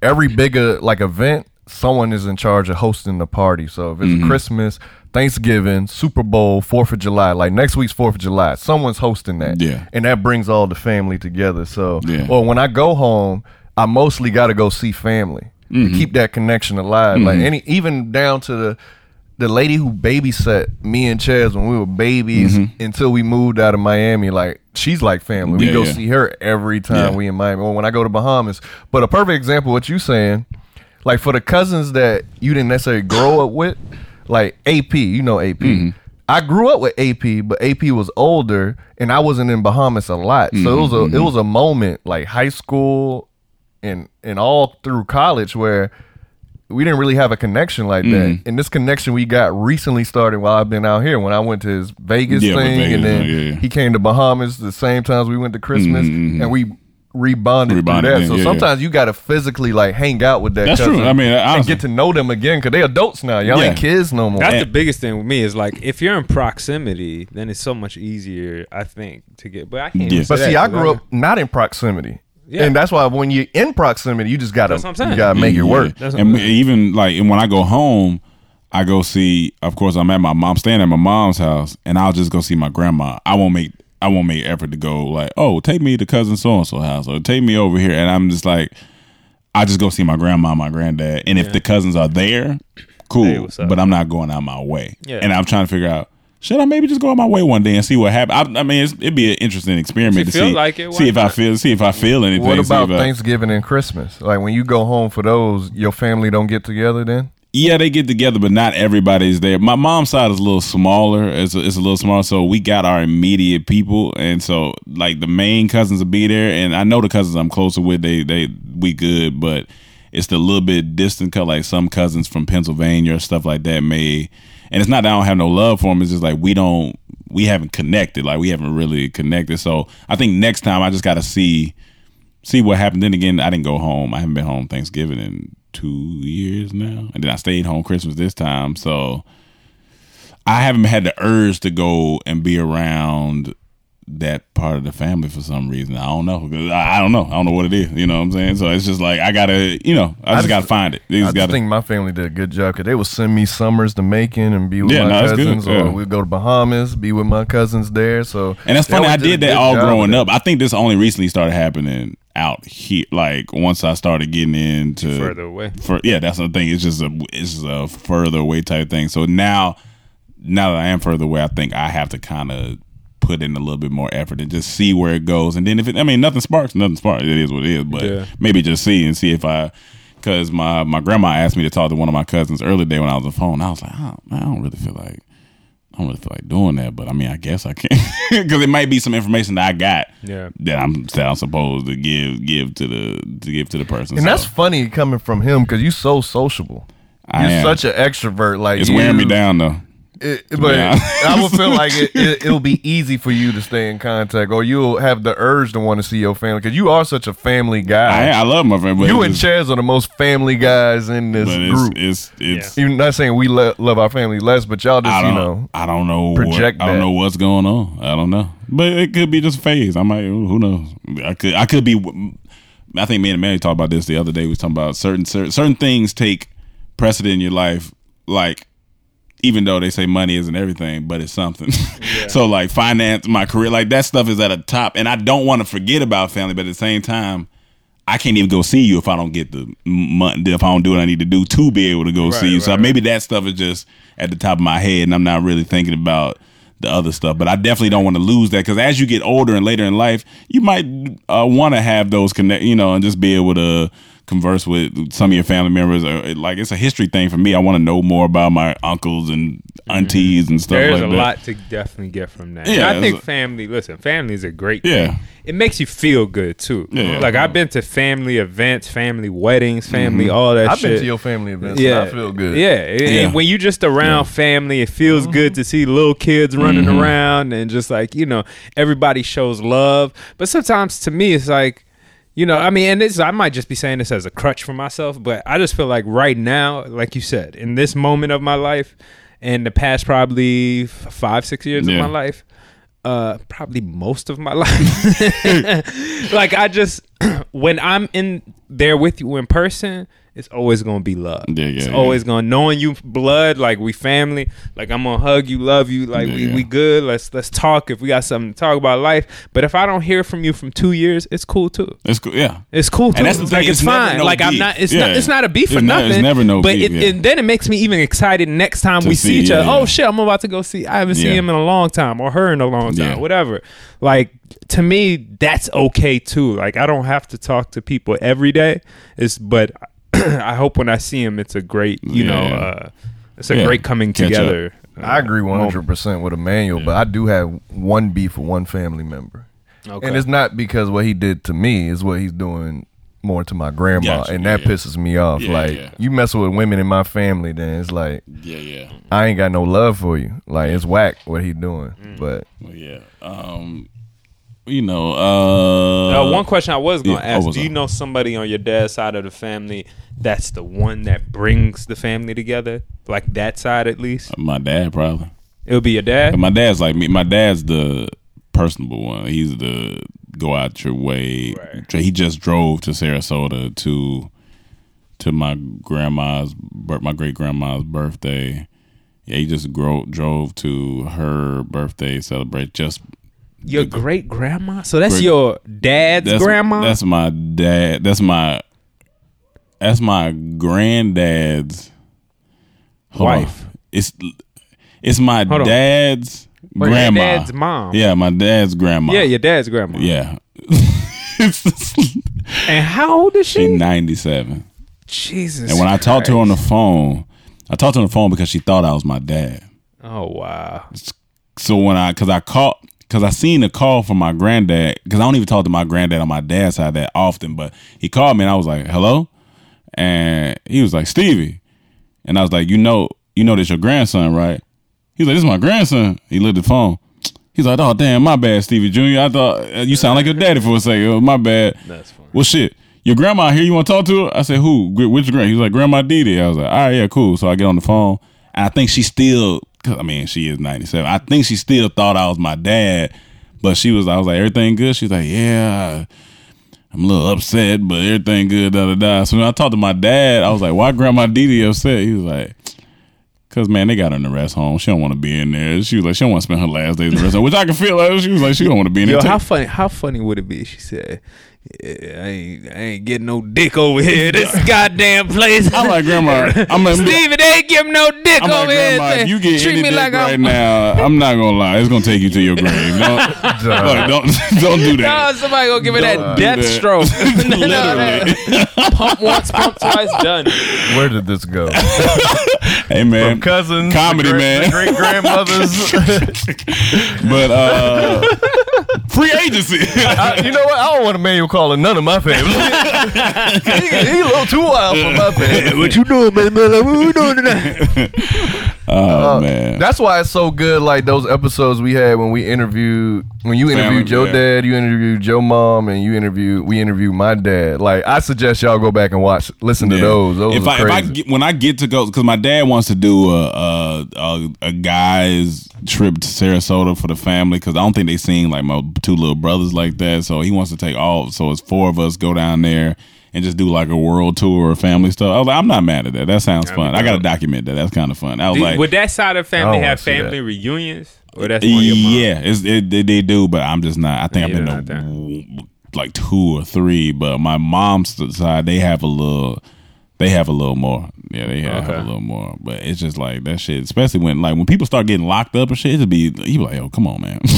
every bigger like event, someone is in charge of hosting the party. So if it's Mm-hmm. Christmas, Thanksgiving, Super Bowl, Fourth of July, like next week's Fourth of July, someone's hosting that. Yeah. and that brings all the family together. So, Yeah. or when I go home, I mostly got to go see family Mm-hmm. to keep that connection alive. Like any, even down to the the lady who babysat me and Chaz when we were babies until we moved out of Miami, like she's like family. We Mm-hmm. Go yeah. see her every time Yeah. we in Miami or when I go to Bahamas. But a perfect example of what you saying, like for the cousins that you didn't necessarily grow up with, like AP, you know AP. Mm-hmm. I grew up with AP, but AP was older and I wasn't in Bahamas a lot. So it was Mm-hmm. a it was a moment like high school and and all through college where we didn't really have a connection like that. Mm-hmm. And this connection we got recently started while I've been out here. When I went to his Vegas Yeah, thing, Vegas, and then yeah, yeah. he came to Bahamas the same times we went to Christmas, and we rebonded, Rebonded through that. then, so yeah, yeah. sometimes you got to physically like hang out with that. That's cousin true. I mean, and get to know them again because they adults now. Y'all Yeah. ain't kids no more. That's And- the biggest thing with me is like if you're in proximity, then it's so much easier, I think, to get. But I can't. Yeah. even But see, that, I 'cause grew up not in proximity. Yeah. And that's why when you're in proximity, you just gotta That's what I'm saying. you gotta make it work. That's and saying. even like and when I go home, I go see. Of course, I'm at my mom, staying at my mom's house, and I'll just go see my grandma. I won't make. I won't make effort to go like, oh, take me to cousin so and so house or take me over here, and I'm just like, I just go see my grandma, my granddad, and if the cousins are there, cool. Hey, but I'm not going out my way. Yeah. And I'm trying to figure out. Should I maybe just go out my way one day and see what happens? I, I mean, it's, it'd be an interesting experiment to see, like it, see if I feel, see if I feel anything. What see about if I- Thanksgiving and Christmas? Like when you go home for those, your family don't get together then? Yeah, they get together, but not everybody's there. My mom's side is a little smaller. It's a, it's a little smaller, so we got our immediate people, and so like the main cousins will be there, and I know the cousins I'm closer with. They they we good, but it's the little bit distant. Like some cousins from Pennsylvania or stuff like that may, and it's not that I don't have no love for them. It's just like we don't we haven't connected. Like we haven't really connected. So I think next time I just got to see see what happened. Then again, I didn't go home. I haven't been home Thanksgiving in two years now, and then I stayed home Christmas this time. So I haven't had the urge to go and be around that part of the family for some reason. I don't know. I I don't know. I don't know what it is. You know what I'm saying? So it's just like I gotta, you know, I just, just- gotta find it. I just just gotta. think my family did a good job because they would send me summers to Macon and be with Yeah, my no, cousins, yeah. or we'd go to Bahamas, be with my cousins there. So And that's funny. I did that all growing up. I think this only recently started happening out here. Like once I started getting into Further away. For yeah, that's the thing. It's just a it's just a further away type thing. So now, now that I am further away, I think I have to kind of put in a little bit more effort and just see where it goes. And then if it, I mean, nothing sparks, nothing sparks. It is what it is. But Yeah. maybe just see and see if I. Because my, my grandma asked me to talk to one of my cousins earlier today when I was on the phone. I was like, oh, I don't really feel like I don't really feel like doing that, but I mean, I guess I can because it might be some information that I got Yeah. that I'm that I'm supposed to give give to the to give to the person. And So, that's funny coming from him because you're so sociable. I You're am. such an extrovert. Like it's you, wearing me down though. It, but Yeah. I would feel like it, it, it'll be easy for you to stay in contact, or you'll have the urge to want to see your family because you are such a family guy. I, I love my friend, but you and Chaz are the most family guys in this but group. it's it's it's. You're not saying we lo- love our family less, but y'all just you know I don't know project what, I don't know what's going on. I don't know, but it could be just a phase. I might who knows. I could I could be. I think me and Mary talked about this the other day. We was talking about certain certain, certain things take precedent in your life, like even though they say money isn't everything, but it's something. so like finance, my career, like that stuff is at a top, and I don't want to forget about family, but at the same time. I can't even go see you if I don't get the money, if I don't do what I need to do to be able to go see you. so right, maybe that stuff is just at the top of my head, and I'm not really thinking about the other stuff. But I definitely don't want to lose that because as you get older and later in life, you might uh, want to have those connect, you know, and just be able to converse with some of your family members. Or like it's a history thing for me. I want to know more about my uncles and mm-hmm. aunties and stuff There's like a that. lot to definitely get from that. Yeah, And I think a- family. Listen, family is a great. Yeah. thing. It makes you feel good too. Yeah, yeah. like I've been to family events, family weddings, family mm-hmm. all that. I've shit. been to your family events. Yeah, and I feel good. Yeah, and- and Yeah. when you just around family, it feels Mm-hmm. good to see little kids running mm-hmm. around and just like you know everybody shows love. But sometimes to me, it's like you know, I mean, and this I might just be saying this as a crutch for myself, but I just feel like right now, like you said, in this moment of my life, and the past probably five six years Yeah. of my life. Uh, probably most of my life. like I just, when I'm in there with you in person, it's always gonna be love. Yeah, yeah, it's yeah. always gonna knowing you blood, like we family. Like I'm gonna hug you, love you. Like we, we good. Let's let's talk if we got something to talk about life. But if I don't hear from you from two years, it's cool too. It's cool. Yeah. It's cool too. And that's the It's thing, like it's, it's fine. no like I'm not. It's Yeah. not. It's not a beef It's for not- nothing. it's never no But beef, it, yeah. and then it makes me even excited next time To we see, each other. Oh shit! I'm about to go see. I haven't seen him in a long time, or her in a long time, whatever. Like to me, that's okay too. Like I don't have to talk to people every day. It's but I hope when I see him, it's a great. You know, uh, it's a Yeah. great coming Catch together. uh, I agree hundred percent with Emmanuel, but I do have one beef with one family member, Okay. and it's not because what he did to me is what he's doing more to my grandma, Gotcha, and that yeah. pisses me off. Yeah, like yeah. you mess with women in my family, then it's like Yeah. Yeah. I ain't got no love for you. Like it's whack what he doing, Mm. but Well, yeah. Um, you know, uh, Uh, one question I was gonna yeah, oh, ask: Do you know somebody on your dad's side of the family that's the one that brings the family together, like that side at least? my dad probably. It would be your dad. My dad's like me. My dad's the personable one. He's the go out your way. Right. He just drove to Sarasota to to my grandma's my great grandma's birthday. Yeah, he just gro- drove to her birthday celebrate. Just Your great grandma. So that's Great- your dad's that's grandma. That's my dad. That's my that's my granddad's hold on. Wife. It's it's my Hold on. dad's Or your grandma. dad's mom. Yeah, my dad's grandma. yeah, your dad's grandma. Yeah. And how old is she? She's 97. Jesus. And when I talked to her on the phone, I talked to her on the phone because she thought I was my dad. Oh wow. So when I, cause I called, cause I seen a call from my granddad, cause I don't even talk to my granddad on my dad's side that often, but he called me and I was like, hello? And he was like, Stevie. And I was like, you know, you know this your grandson, right? He's like, this is my grandson. He looked at the phone. He's like, oh damn, my bad, Stevie Jr. I thought uh, you sound like your daddy for a second. Oh, my bad. That's funny. Well, shit. Your grandma here? You want to talk to her? I said, who? Which grandma? He was like, Grandma Didi. I was like, all right, yeah, cool. So I get on the phone, and I think she still, I mean, she is 97. I think she still thought I was my dad, but she was, I was like, everything good? She's like, yeah, I'm a little upset, but everything good, da da da. So when I talked to my dad, I was like, why Grandma Didi upset? He was like, Cause man, they got her in the rest home. She don't want to be in there. She was like, she don't want to spend her last days in the rest home, which I can feel. Like, she was like, she don't want to be in Yo, there. how too. funny? How funny would it be? She said, "I ain't, I ain't getting no dick over here. This goddamn place." I'm like, Grandma, I'm like, Steven, they ain't give no dick I'm like, over here. Grandma, if you get Treat any me dick like right I'm. now, I'm not gonna lie. It's gonna take you to your grave. Don't, like, don't, don't do No, that. somebody gonna give me that Don't do death that. stroke. No, Literally. that- pump once, pump twice, done. Where did this go? Hey man, From cousins, comedy to man. great grandmothers. but uh, free agency. you know what? I don't want Emmanuel calling none of my family. he, he a little too wild for my family. What you doing, man? What you doing tonight? oh uh, man, That's why it's so good. Like those episodes we had when we interviewed, when you interviewed Family, your yeah. dad, you interviewed your mom, and you interviewed, we interviewed my dad. Like I suggest y'all go back and watch, listen to those. Those if I, if I get, when I get to go, because my dad wants to do a a, a a guy's trip to Sarasota for the family, because I don't think they seen like my two little brothers like that. So he wants to take all. So it's four of us go down there and just do like a world tour of family stuff. I was like, I'm not mad at that. That sounds fun. I got to document that. That's kind of fun. I was Do- like, Would that side of the family have family that. reunions? Or that's more your yeah, it's, it, they, they do, but I'm just not. I think Yeah, I've been to like two or three, but my mom's side they have a little. They have a little more. Yeah, they have, Okay. a little more. But it's just like that shit. Especially when like when people start getting locked up and shit, it'd be you be like, oh come on, man.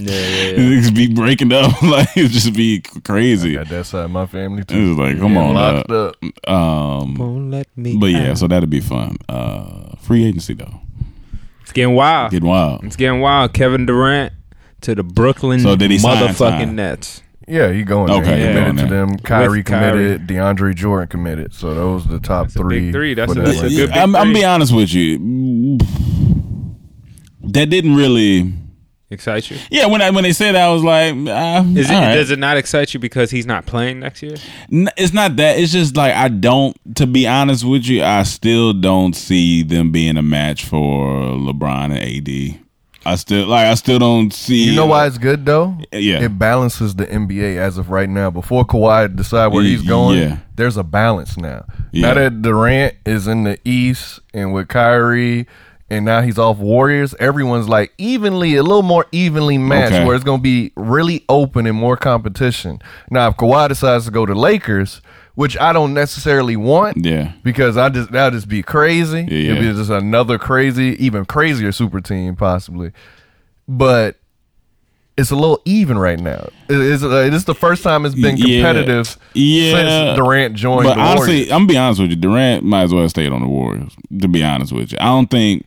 Yeah, yeah, yeah. it just be breaking up. like it just be crazy. got that side of my family too. It's like, come Getting on, locked uh, up. Um, Won't let me but yeah, out. so that'd be fun. Uh, free agency though, it's getting wild. getting wild. It's getting wild. Kevin Durant to the Brooklyn So did he sign motherfucking? Nets. Yeah, he going Okay, there. He yeah, committed going to there. them. Kyrie With Kyrie. committed. DeAndre Jordan committed. So those are the top That's a three. big three. That's for a- that that's a good big I'm, I'm be honest with you. That didn't really. Excite you? Yeah, when I when they said that, I was like, uh, Is it, all right. Does it not excite you because he's not playing next year? N- it's not that. It's just like I don't. To be honest with you, I still don't see them being a match for LeBron and AD. I still like. I still don't see. You know why it's good though? Yeah. It balances the NBA as of right now. Before Kawhi decide where he's going, yeah. there's a balance now. Yeah. Now that Durant is in the East and with Kyrie, and now he's off Warriors, everyone's like evenly, a little more evenly matched, Okay. where it's going to be really open and more competition. Now, if Kawhi decides to go to Lakers, which I don't necessarily want, Yeah. because I just that'd just be crazy. Yeah, It'd be just another crazy, even crazier super team possibly. But it's a little even right now. It- It's, uh, this the first time it's been competitive Yeah. since Durant joined But the honestly, I'm gonna be honest with you. Durant might as well have stayed on the Warriors. To be honest with you, I don't think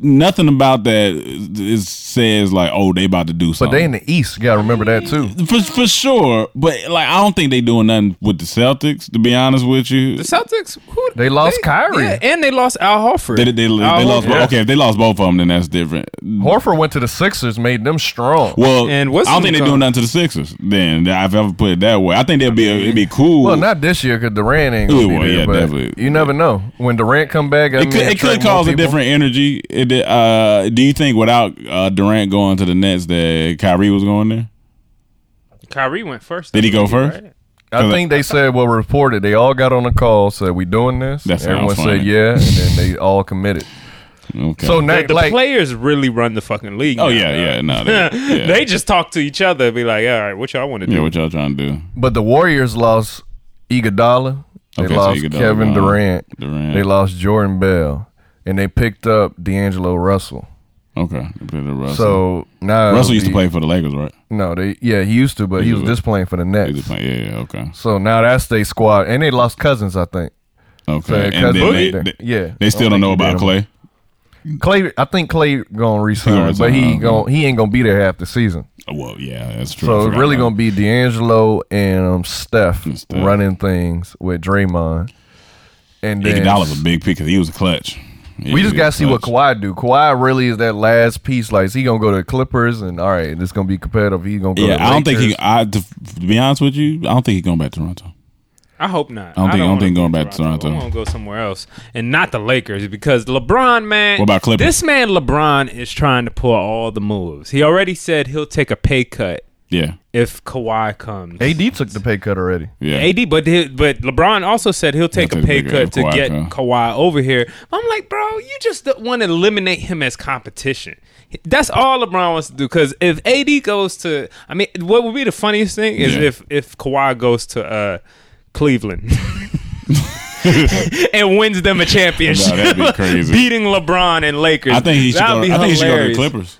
nothing about that is, is says like, oh, they about to do something. But something. they in the East. You gotta remember that too. for for sure. But like, I don't think they doing nothing with the Celtics. To be honest with you, The Celtics, who, They lost Kyrie. Yeah, and they lost Al Horford. they they, they, Al lost. Horford. Okay, if they lost both of them, then that's different. Horford went to the Sixers, made them strong. Well, And what's I don't think they're doing nothing to the Sixers. Then if I've ever put it that way, I think they'll be it'd be cool. Well, not this year because Durant ain't gonna Yeah, be well, there. yeah, but definitely. You never know when Durant come back. I It mean, could, it could cause a people. different energy. It, uh, do you think without uh, Durant going to the Nets that Kyrie was going there? Kyrie went first. Did he go first? right? I think they said well reported. They all got on a call, said we doing this. That sounds Everyone funny. said yeah, and then they all committed. Okay. So now, The, the like, players really run the fucking league. oh now, yeah, though. yeah, no, they, yeah. they just talk to each other and be like, all right, what y'all want to do? yeah, what y'all trying to do? but the Warriors lost Iguodala. They Okay, so lost Iguodala Kevin. Durant. Durant. They lost Jordan Bell, and they picked up D'Angelo Russell. Okay, they put it to Russell. So now Russell used to play for the Lakers, right? No, they yeah he used to, but he He was was- just playing for the He Nets. used to yeah, yeah, okay. So now that's their squad, and they lost Cousins, I think. Okay, So, and 'cause then they, they- yeah, they still don't think know about did Clay. Clay, I think Clay gonna resign, but he gon' he ain't gonna be there half the season. Well, yeah, that's true. So it's really gonna be D'Angelo and um, Steph, And Steph. running things with Draymond, and Iguodala's a big pick because he was a clutch. Yeah, we just gotta see what. Kawhi do. Kawhi really is that last piece. Like, is he gonna go to the Clippers and all right, it's gonna be competitive. He gonna go. Yeah, to I don't think he. I to, to be honest with you, I don't think he's going back to Toronto. I hope not. I don't think- I don't wanna think be going back to Toronto. I want to go somewhere else, and not the Lakers because LeBron, man. What about Clippers? This man LeBron is trying to pull all the moves. He already said he'll take a pay cut Yeah, if Kawhi comes. AD took the pay cut already. yeah. AD, but he- but LeBron also said he'll take He'll a pay cut to Kawhi get cut. Kawhi over here. I'm like, bro, you just want to eliminate him as competition. That's all LeBron wants to do. Because if AD goes to, I mean, what would be the funniest thing is Yeah. if if Kawhi goes to uh, Cleveland. and wins them a championship, No, that'd be crazy. beating LeBron and Lakers. I think he should. That'd Go, be I think he should go to the. Clippers.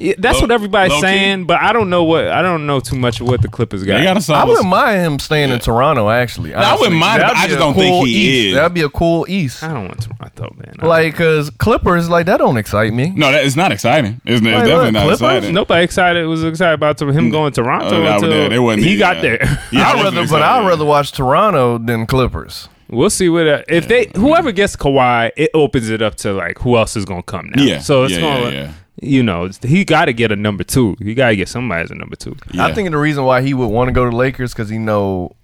Yeah, that's Low- what everybody's low-key. saying, but I don't know what I don't know too much of what the Clippers got. They got a I solid. wouldn't mind him staying in Toronto. Actually, I wouldn't mind it, I just don't think cool he East. is. That'd be a cool East. I don't want Toronto, man. Like, cause Clippers, like that don't excite me. no, that, it's not exciting. It's, it's definitely what, not Clippers? exciting. Nobody excited was excited about him going to Toronto no, until they- they wasn't he either, got there. Yeah, I'd rather, but I'd rather watch Toronto than Clippers. we'll see what uh, if they whoever gets Kawhi, it opens it up to like who else is going to come now. Yeah, so it's yeah, going yeah, to yeah. you know he got to get a number two. He got to get somebody as a number two. Yeah. I think the reason why he would want to go to Lakers because he know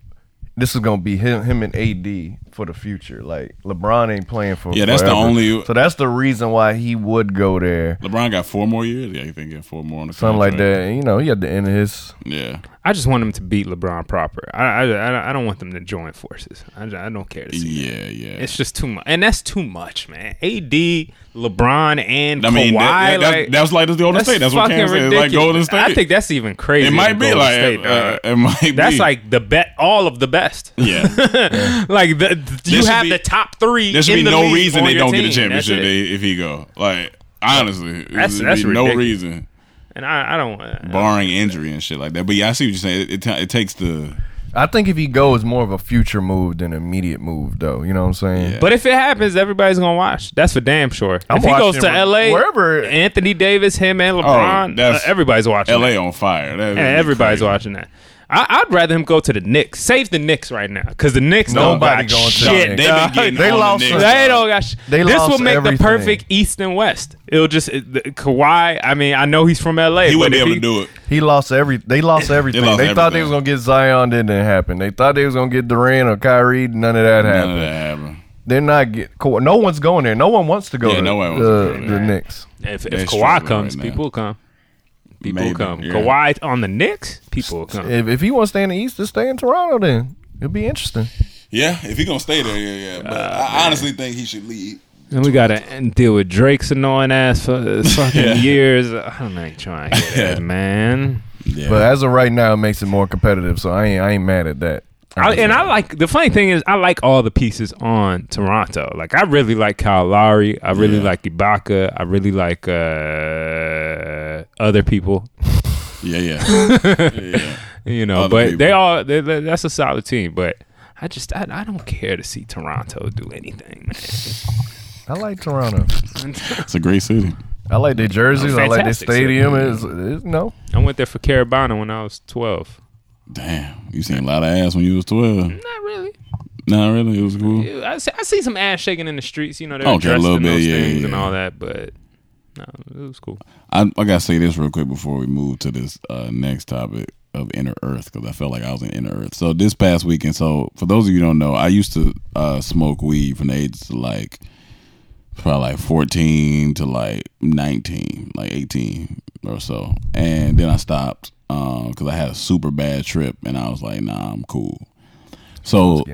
this is gonna be him, him and AD for the future. Like LeBron ain't playing for. Yeah, that's the only- So that's the reason why he would go there. LeBron got four more years. Yeah, you think he got four more on the Something like that. You know, he at the end of his. Yeah, I just want them to beat LeBron proper. I I, I, don't want them to join forces. I, I don't care to see. that. yeah, yeah. It's just too much, and that's too much, man. AD, LeBron, and I mean, Kawhi, that, that, like, that's, that's like the Golden State. That's what fucking Cam said. Ridiculous. like Golden State. I think that's even crazy. it might be like uh, it might that's be. like the bet, all of the best. yeah. like the, you have be- the top three. There should be the no reason they don't get a championship if he go. Like honestly, That's- that's be no ridiculous. reason, And I, I don't. Uh, barring injury and shit like that. But yeah, I see what you're saying. It, it, it takes the I think if he goes, more of a future move than an immediate move, though. You know what I'm saying? Yeah. but if it happens, everybody's gonna watch. That's for damn sure. I'm if he goes to L.A., wherever- Anthony Davis, him and LeBron, uh, that's- everybody's watching. L.A. that. on fire. That Yeah, everybody's crazy. watching that. I, I'd rather him go to the Knicks. Save the Knicks right now, because the Knicks don't got going to the shit. Knicks. They've been They lost the Knicks, They don't got. Sh- They this lost will make everything. the perfect East and West. It'll just it, the, Kawhi. I mean, I know he's from L.A. He wouldn't but be able he- to do it. He lost every. They lost everything. lost they thought they everything. was gonna get Zion. That didn't happen. They thought they was gonna get Durant or Kyrie. None of that None happened. of that happened. They're not get. No one's going there. No one wants to go Yeah, to no one wants the, to go the there. Knicks. If, if Kawhi comes, right people will come. People Maybe, will come. yeah. Kawhi on the Knicks, people will come. If, if he wants to stay in the East, just stay in Toronto. Then it'll be interesting. Yeah, if he gonna stay there, yeah, yeah. But I honestly think he should leave. And we gotta deal with Drake's annoying ass for uh, fucking Yeah. years. I'm not trying to hear that, man. Yeah. But as of right now, it makes it more competitive. So I ain't. I ain't mad at that. I, and I like the funny thing is I like all the pieces on Toronto. Like I really like Kyle Lowry. I really Yeah. like Ibaka. I really like uh, other people. yeah, yeah, yeah. You know, Other but people. they all they, they- that's a solid team. But I just I, I don't care to see Toronto do anything. I like Toronto. It's a great city. I like their jerseys. I like their stadium. Is is no. I went there for Caribana when I was twelve. Damn, you seen a lot of ass when you was twelve. Not really. Not really, it was cool. I see, I see some ass shaking in the streets. You know, they're Okay, a dressed little bit, those yeah, things and all that. But no, it was cool. I, I gotta say this real quick before we move to this uh, next topic of inner earth because I felt like I was in inner earth. So this past weekend, so for those of you who don't know, I used to uh, smoke weed from the ages of like probably like fourteen to like nineteen, like eighteen or so, and then I stopped because I had a super bad trip, and I was like, nah, I'm cool. So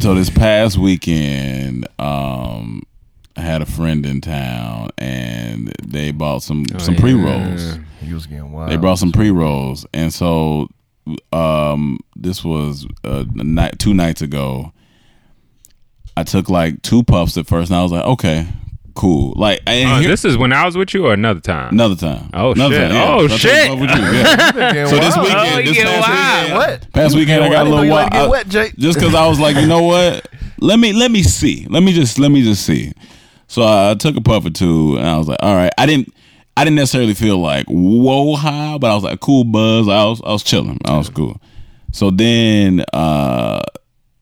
so this past weekend, um, I had a friend in town, and they bought some some pre rolls. He was getting wild. They brought some pre rolls, and so um, this was uh, a night two nights ago. I took like two puffs at first, and I was like, okay, cool. Like, and Oh, here- this is when I was with you, or another time. another time. Oh, another shit. Time, Oh, So shit. with you, yeah. So this weekend, Oh, this past wild. weekend, What? past weekend, I got a little wild. let get wet, Jake. Just because I was like, you know what? let me let me see. Let me just let me just see. So I took a puff or two, and I was like, all right. I didn't I didn't necessarily feel like whoa high, but I was like cool buzz. I was I was chilling. I was cool. So then uh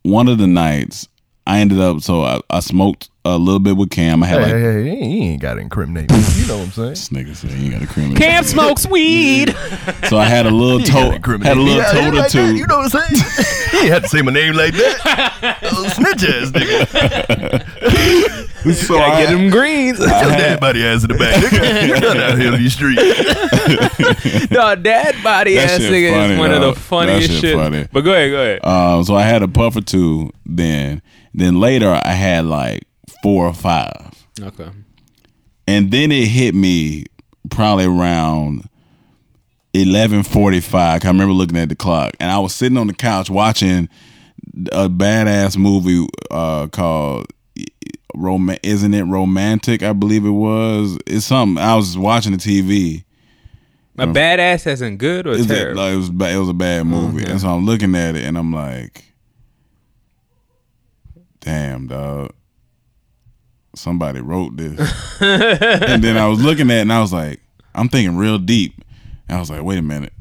one of the nights I ended up so I, I smoked a little bit with Cam. I had Hey, like hey, hey, he ain't got to incriminate me. You know what I'm saying? this nigga said you got a criminal. Cam smokes weed. So I had a little He gotta toe, incriminate had a me. little Yeah, toe to like that, two. You know what I'm saying? he ain't had to say my name like that. Snitch ass nigga. So Gotta I, get them greens. Tell everybody ass in the back. Nigga, you not out here on these streets. no, dad body That ass shit nigga funny, is one of dog. the funniest That shit shit. funny. But go ahead, go ahead. Um, so I had a puff or two. Then, then later I had like four or five, okay. and then it hit me probably around eleven forty five. I remember looking at the clock, and I was sitting on the couch watching a badass movie uh, called "Rom." Isn't it romantic? I believe it was. It's something. I was watching the TV. A badass isn't good or terrible. like, it was it was a bad movie, and so I'm looking at it, and I'm like, "Damn, dog, somebody wrote this." and then I was looking at, it, and I was like, "I'm thinking real deep," and I was like, "Wait a minute."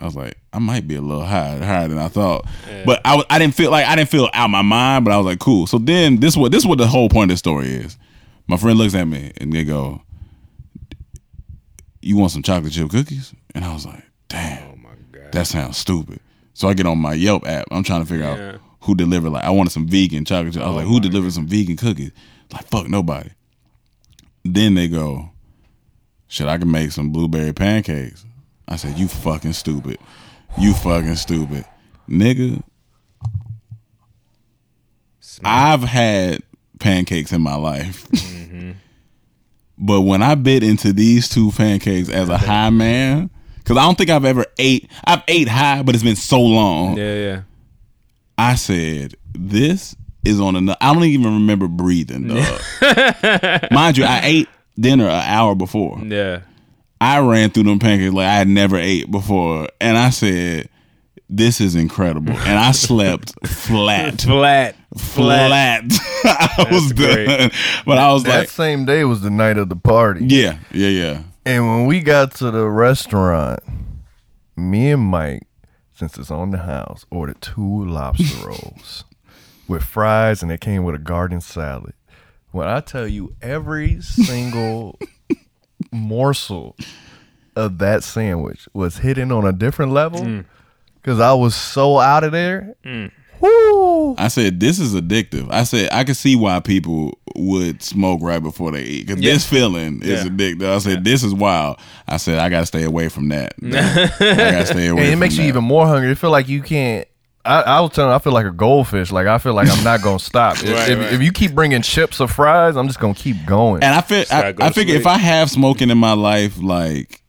I was like, I might be a little higher, higher than I thought, but I, I didn't feel like I didn't feel out my mind. But I was like, cool. So then this what this what the whole point of the story is. My friend looks at me and they go, "You want some chocolate chip cookies?" And I was like, "Damn, oh my god. that sounds stupid." So I get on my Yelp app. I'm trying to figure Yeah. out who delivered. Like I wanted some vegan chocolate. chip. I was like, who delivered some vegan cookies? Like fuck nobody. Then they go, "Shit, I can make some blueberry pancakes." I said, "You fucking stupid. You fucking stupid, nigga." I've had pancakes in my life. But when I bit into these two pancakes as a high man, because I don't think I've ever ate, I've ate high, but it's been so long. Yeah, yeah. I said, this is on another. I don't even remember breathing, dog. Mind you, I ate dinner an hour before. Yeah. I ran through them pancakes like I had never ate before, and I said, "This is incredible." And I slept flat, Flat. flat. I was great. done, but I was That like, same day was the night of the party. "Yeah, yeah, yeah." And when we got to the restaurant, me and Mike, it's on the house, ordered two lobster rolls with fries, and they came with a garden salad. When I tell you every single morsel of that sandwich was hitting on a different level, mm. because I was so out of there. Mm. Woo! I said, "This is addictive." I said, "I can see why people would smoke right before they eat because Yeah. this feeling is Yeah. addictive." I said, "This is wild." I said, "I gotta stay away from that." I gotta stay away. And it from makes you even more hungry. It feel like you can't. I, I was telling, I feel like a goldfish. Like I feel like I'm not gonna stop. If, Right, if, right. if you keep bringing chips or fries, I'm just gonna keep going. And I feel, I, gotta go I to figure if. I have smoking in my life, like,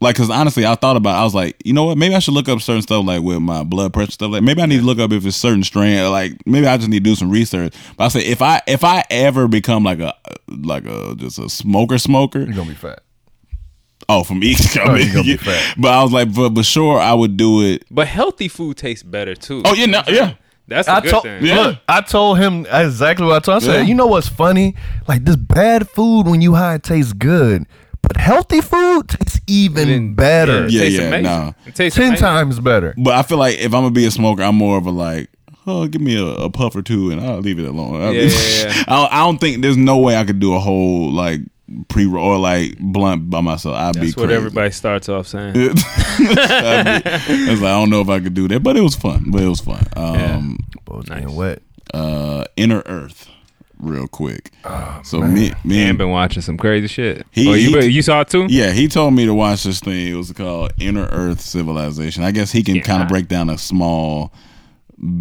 like, cause honestly, I thought about, it, I was like, you know what? Maybe I should look up certain stuff, like with my blood pressure stuff. Like, maybe I need to look up if it's certain strain. Or like, maybe I just need to do some research. But I say, if I if I ever become like a like a just a smoker smoker, You're gonna be fat. oh, from East you're coming, gonna be fat. but I was like, but but sure, I would do it. But healthy food tastes better too. Oh yeah, no, yeah. That's a I good told thing. Yeah. look. I told him exactly what I told. I said, Yeah. you know what's funny? Like this bad food when you high tastes good, but healthy food tastes even Even- better. It Yeah, tastes yeah, amazing. no. It tastes Ten amazing. times better. But I feel like if I'm gonna be a smoker, I'm more of a like, oh, give me a, a puff or two, and I'll leave it alone. I'll Yeah, yeah, yeah. I, don't, I don't think there's no way I could do a whole like pre or like blunt by myself. I'd be That's what everybody starts off saying. I'd be- I like, I don't know if I could do that, but it was fun. But it was fun. Um, Both getting wet. uh, Inner Earth, real quick. Oh, so me, me, Man, and, been watching some crazy shit. He- oh, you, he- you saw it too? yeah, he told me to watch this thing. It was called Inner Earth Civilization. I guess he can kind of break down a small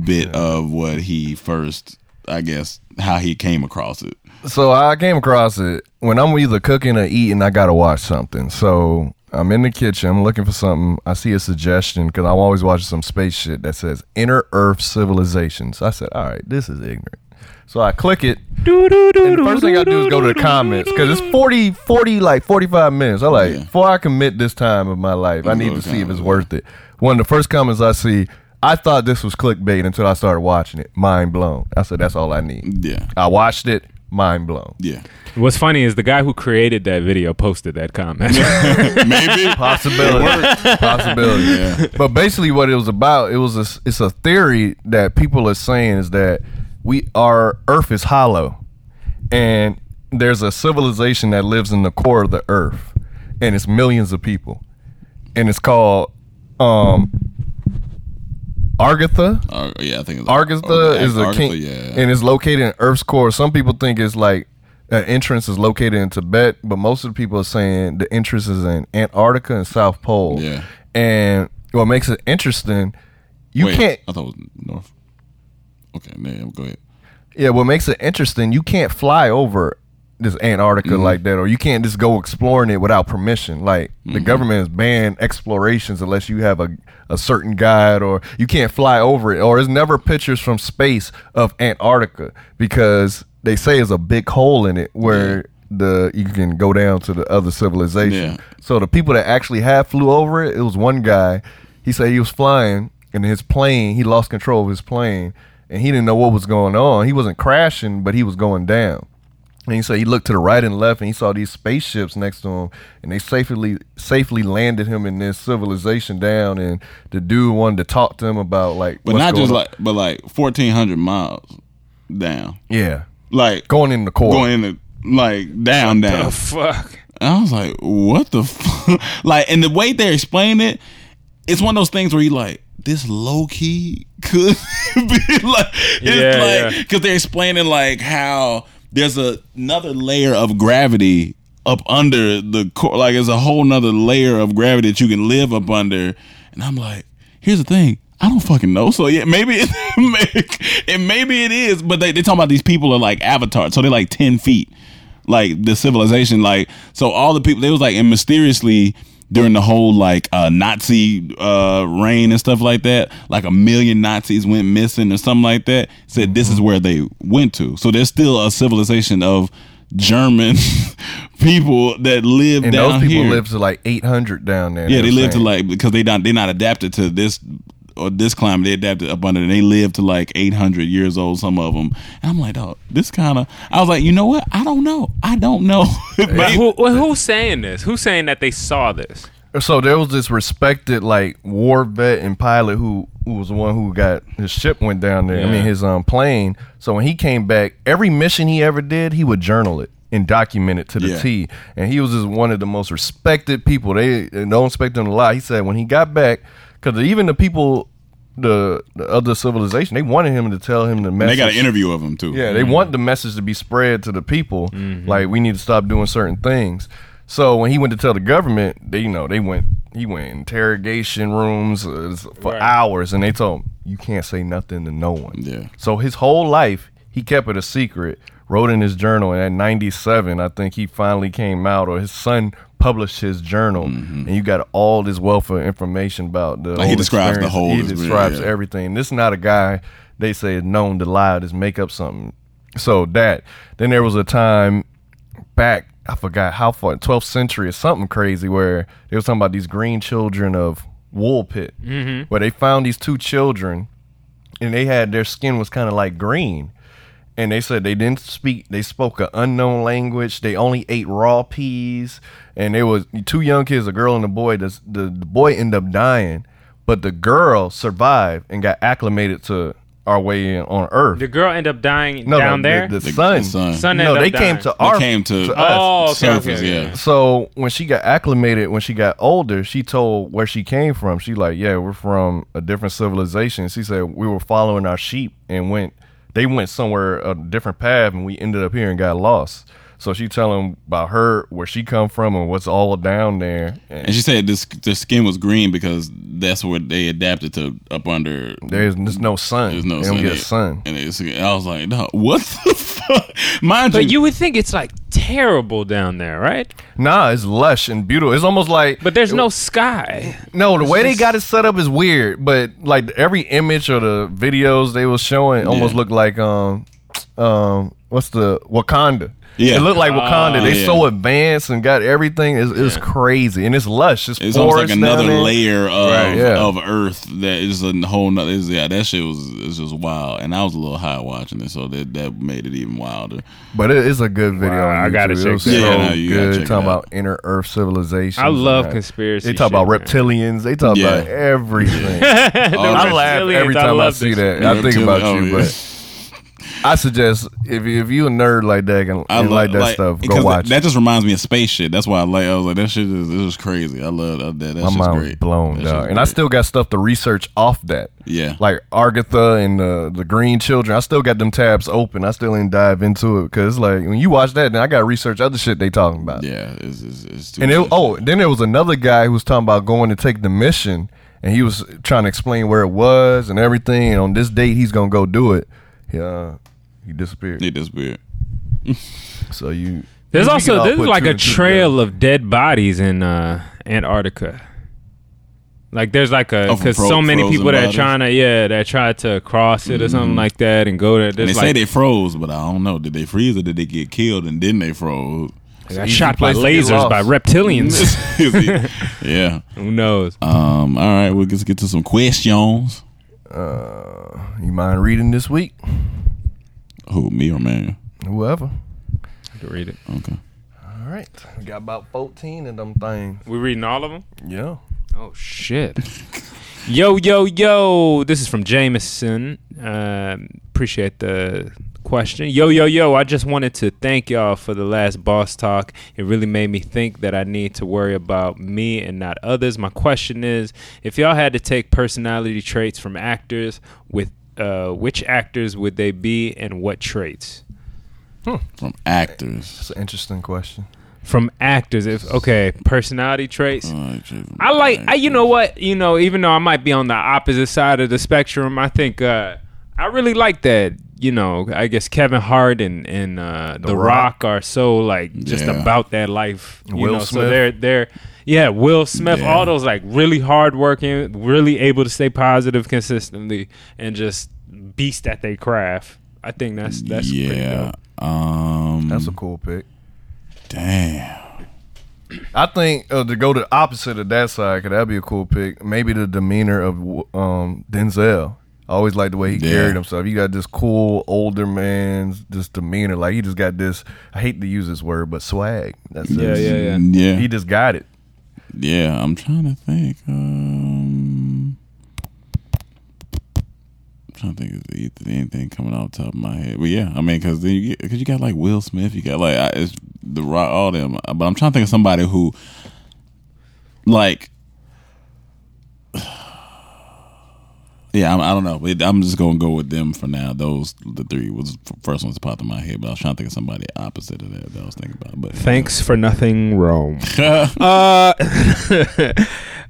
bit of what he first, I guess, how he came across it. So I came across it when I'm either cooking or eating. I gotta watch something. So I'm in the kitchen. I'm looking for something. I see a suggestion because I'm always watching some space shit that says Inner Earth Civilizations. I said, all right, this is ignorant. So I click it. And the first thing I do is go to the comments because it's 40, 40, like 45 minutes. I like, Yeah. before I commit this time of my life, I need to to see if it's worth it. One of the first comments I see, I thought this was clickbait until I started watching it. Mind blown. I said that's all I need. Yeah. I watched it. Mind blown. Yeah. What's funny is the guy who created that video posted that comment. Maybe. Possibility. Possibility. But basically, what it was about, it was a, it's a theory that people are saying is that we our Earth is hollow, and there's a civilization that lives in the core of the Earth, and it's millions of people, and it's called um Argatha. Yeah, I think it's Argatha Ar- is a Argatha, king, Yeah. and it's located in Earth's core. Some people think it's like an entrance is located in Tibet, but most of the people are saying the entrance is in Antarctica and South Pole. Yeah. And what makes it interesting, you Wait, can't. I thought it was north. Okay, yeah, go ahead. Yeah, what makes it interesting, you can't fly over this Antarctica Mm-hmm. like that, or you can't just go exploring it without permission. Like Mm-hmm. the government has banned explorations unless you have a, a certain guide, or you can't fly over it, or there's never pictures from space of Antarctica because they say there's a big hole in it where the you can go down to the other civilization. Yeah. So the people that actually have flew over it, it was one guy. He said he was flying and his plane, he lost control of his plane and he didn't know what was going on. He wasn't crashing, but he was going down. And he said he looked to the right and left and he saw these spaceships next to him and they safely safely landed him in this civilization down and the dude wanted to talk to him about like But what's not going just on. like, but like fourteen hundred miles down, Yeah. like Going in the core. going in the like down, down. the fuck? And I was like, what the fuck? like, and the way they explained it, it's one of those things where you like, this low key could be like, it's Yeah, like, yeah. because they're explaining like how there's a, another layer of gravity up under the core, like there's a whole nother layer of gravity that you can live up under. And I'm like, here's the thing. I don't fucking know. So yeah, maybe it, and maybe it is, but they they talking about these people are like avatars, so they're like ten feet like the civilization like so all the people they was like and mysteriously during the whole like uh nazi uh reign and stuff like that like a million nazis went missing or something like that said this is where they went to. So there's still a civilization of german people that live and down those people here. live to like 800 down there. yeah they live to like because they not they're not adapted to this or this climate they adapted up under and they lived to like 800 years old some of them and i'm like oh this kind of i was like you know what i don't know i don't know But who, well, who's saying this? Who's saying that they saw this? So there was this respected like war vet and pilot who who was the one who got his ship went down there. I mean his um plane. So when he came back, every mission he ever did, he would journal it and document it to the Yeah. T. And he was just one of the most respected people. They, they don't expect him to lie. He said when he got back, because even the people, the, the other civilization, they wanted him to tell him the And message. they got an interview of him too Yeah, they want the message to be spread to the people. Like we need to stop doing certain things. So when he went to tell the government, they you know they went he went interrogation rooms uh, for Right. hours, and they told him you can't say nothing to no one. Yeah. So his whole life he kept it a secret. Wrote in his journal, and at ninety seven, I think he finally came out, or his son published his journal, and you got all this wealth of information about the. Mm-hmm. Like, he describes the whole He experience, describes yeah. everything. This is not a guy they say is known to lie, just make up something. So that then there was a time back, I forgot how far, 12th century or something crazy, where they were talking about these green children of Woolpit, mm-hmm. where they found these two children, and they had their skin was kind of like green. And they said they didn't speak. They spoke an unknown language. They only ate raw peas. And there was two young kids, a girl and a boy. The, the, the boy ended up dying, but the girl survived and got acclimated to our way in, on Earth. The girl ended up dying No, down the, there. The, the The- son. the son. Son no, they came dying. to They our. came to- us. Oh, okay, surface okay, yeah So when she got acclimated, when she got older, she told where she came from. She like, yeah, we're from a different civilization. She said we were following our sheep and went. They went somewhere a different path, and we ended up here and got lost. So she telling about her where she come from and what's all down there. And and she said this the skin was green because that's what they adapted to up under there's, there's no sun. there's no they don't sun. get a sun. and it's, I was like no what the fuck mind But you you would think it's like terrible down there, right? Nah, it's lush and beautiful. It's almost like But there's no sky. No, the way they got it set up is weird, but like every image or the videos they was showing almost Yeah. looked like um um what's the Wakanda. Yeah. It looked like Wakanda. Ah, they yeah. so advanced and got everything. It's, it's crazy and it's lush. It's, It's almost like another layer of Right, yeah. of Earth that is a whole nother. Yeah, that shit was is just wild, and I was a little high watching it, so that that made it even wilder. But it is a good video. Wow, I gotta check It was that so. Yeah, no, you good. Talking about inner Earth civilization. I love conspiracy They talk about shit, man. reptilians. They talk Yeah. about everything. Oh, I laugh every time I, love see that. I think about Reptilian- you, oh, but I suggest if you, if you a nerd like that and, I and love like that stuff, go watch. That it. just reminds me of space shit. That's why I like. I was like, that shit is this is crazy. I love that. That My mind great. blown, That dog. And I still got stuff to research off that. yeah. Like Argatha and the the Green Children, I still got them tabs open. I still ain't dive into it because like when you watch that, then I got to research other shit they talking about. yeah, it's, it's, it's too And it, oh, then there was another guy who was talking about going to take the mission, and he was trying to explain where it was and everything. And on this date, he's gonna go do it. Yeah, he disappeared. He disappeared. So you There's you also can all there's like a trail of dead bodies in uh, Antarctica. Like there's like a because fro- so many people that are trying to yeah that tried to cross it or something like that and go there. They like say they froze, but I don't know. Did they freeze or did they get killed and then they froze? they got shot by place to get lasers by reptilians. yeah. Who knows? Um. All right. We'll just get to some questions. Uh, you mind reading this week? Who? Me or man? Whoever. I can read it. Okay. All right, we got about fourteen of them things. We reading all of them? Yeah. Oh shit. yo yo yo! This is from Jameson. Um appreciate the question. Yo yo yo! I just wanted to thank y'all for the last boss talk. It really made me think that I need to worry about me and not others. My question is, if y'all had to take personality traits from actors, with uh, which actors would they be, and what traits? From actors. It's an interesting question. From actors, if okay, personality traits. Uh, I like, I, you know what, you know, even though I might be on the opposite side of the spectrum, I think uh, I really like that. You know, I guess Kevin Hart and and uh, The, Rock. Rock. are so like just Yeah. about that life. You Will know, so they're they're yeah, Will Smith, Yeah. all those like really hardworking, really able to stay positive consistently, and just beast at their craft. I think that's that's yeah. Um. That's a cool pick. damn. I think uh, to go to the opposite of that side, could that be a cool pick? Maybe the demeanor of um, Denzel. I always like the way he Yeah. carried himself. You got this cool older man's this demeanor, like he just got this. I hate to use this word, but swag. That's Yeah, it. yeah, yeah. Yeah. He just got it. Yeah, I'm trying to think. Um, I'm trying to think of anything coming off the top of my head. But yeah, I mean, because you, get- 'cause you got like Will Smith, you got like I, it's the Rock, all them. But I'm trying to think of somebody who, like, yeah, I'm, I don't know. It- I'm just gonna go with them for now. Those the three was first ones that popped in my head. But I was trying to think of somebody opposite of that that I was thinking about. But Thanks for nothing, Rome. Uh,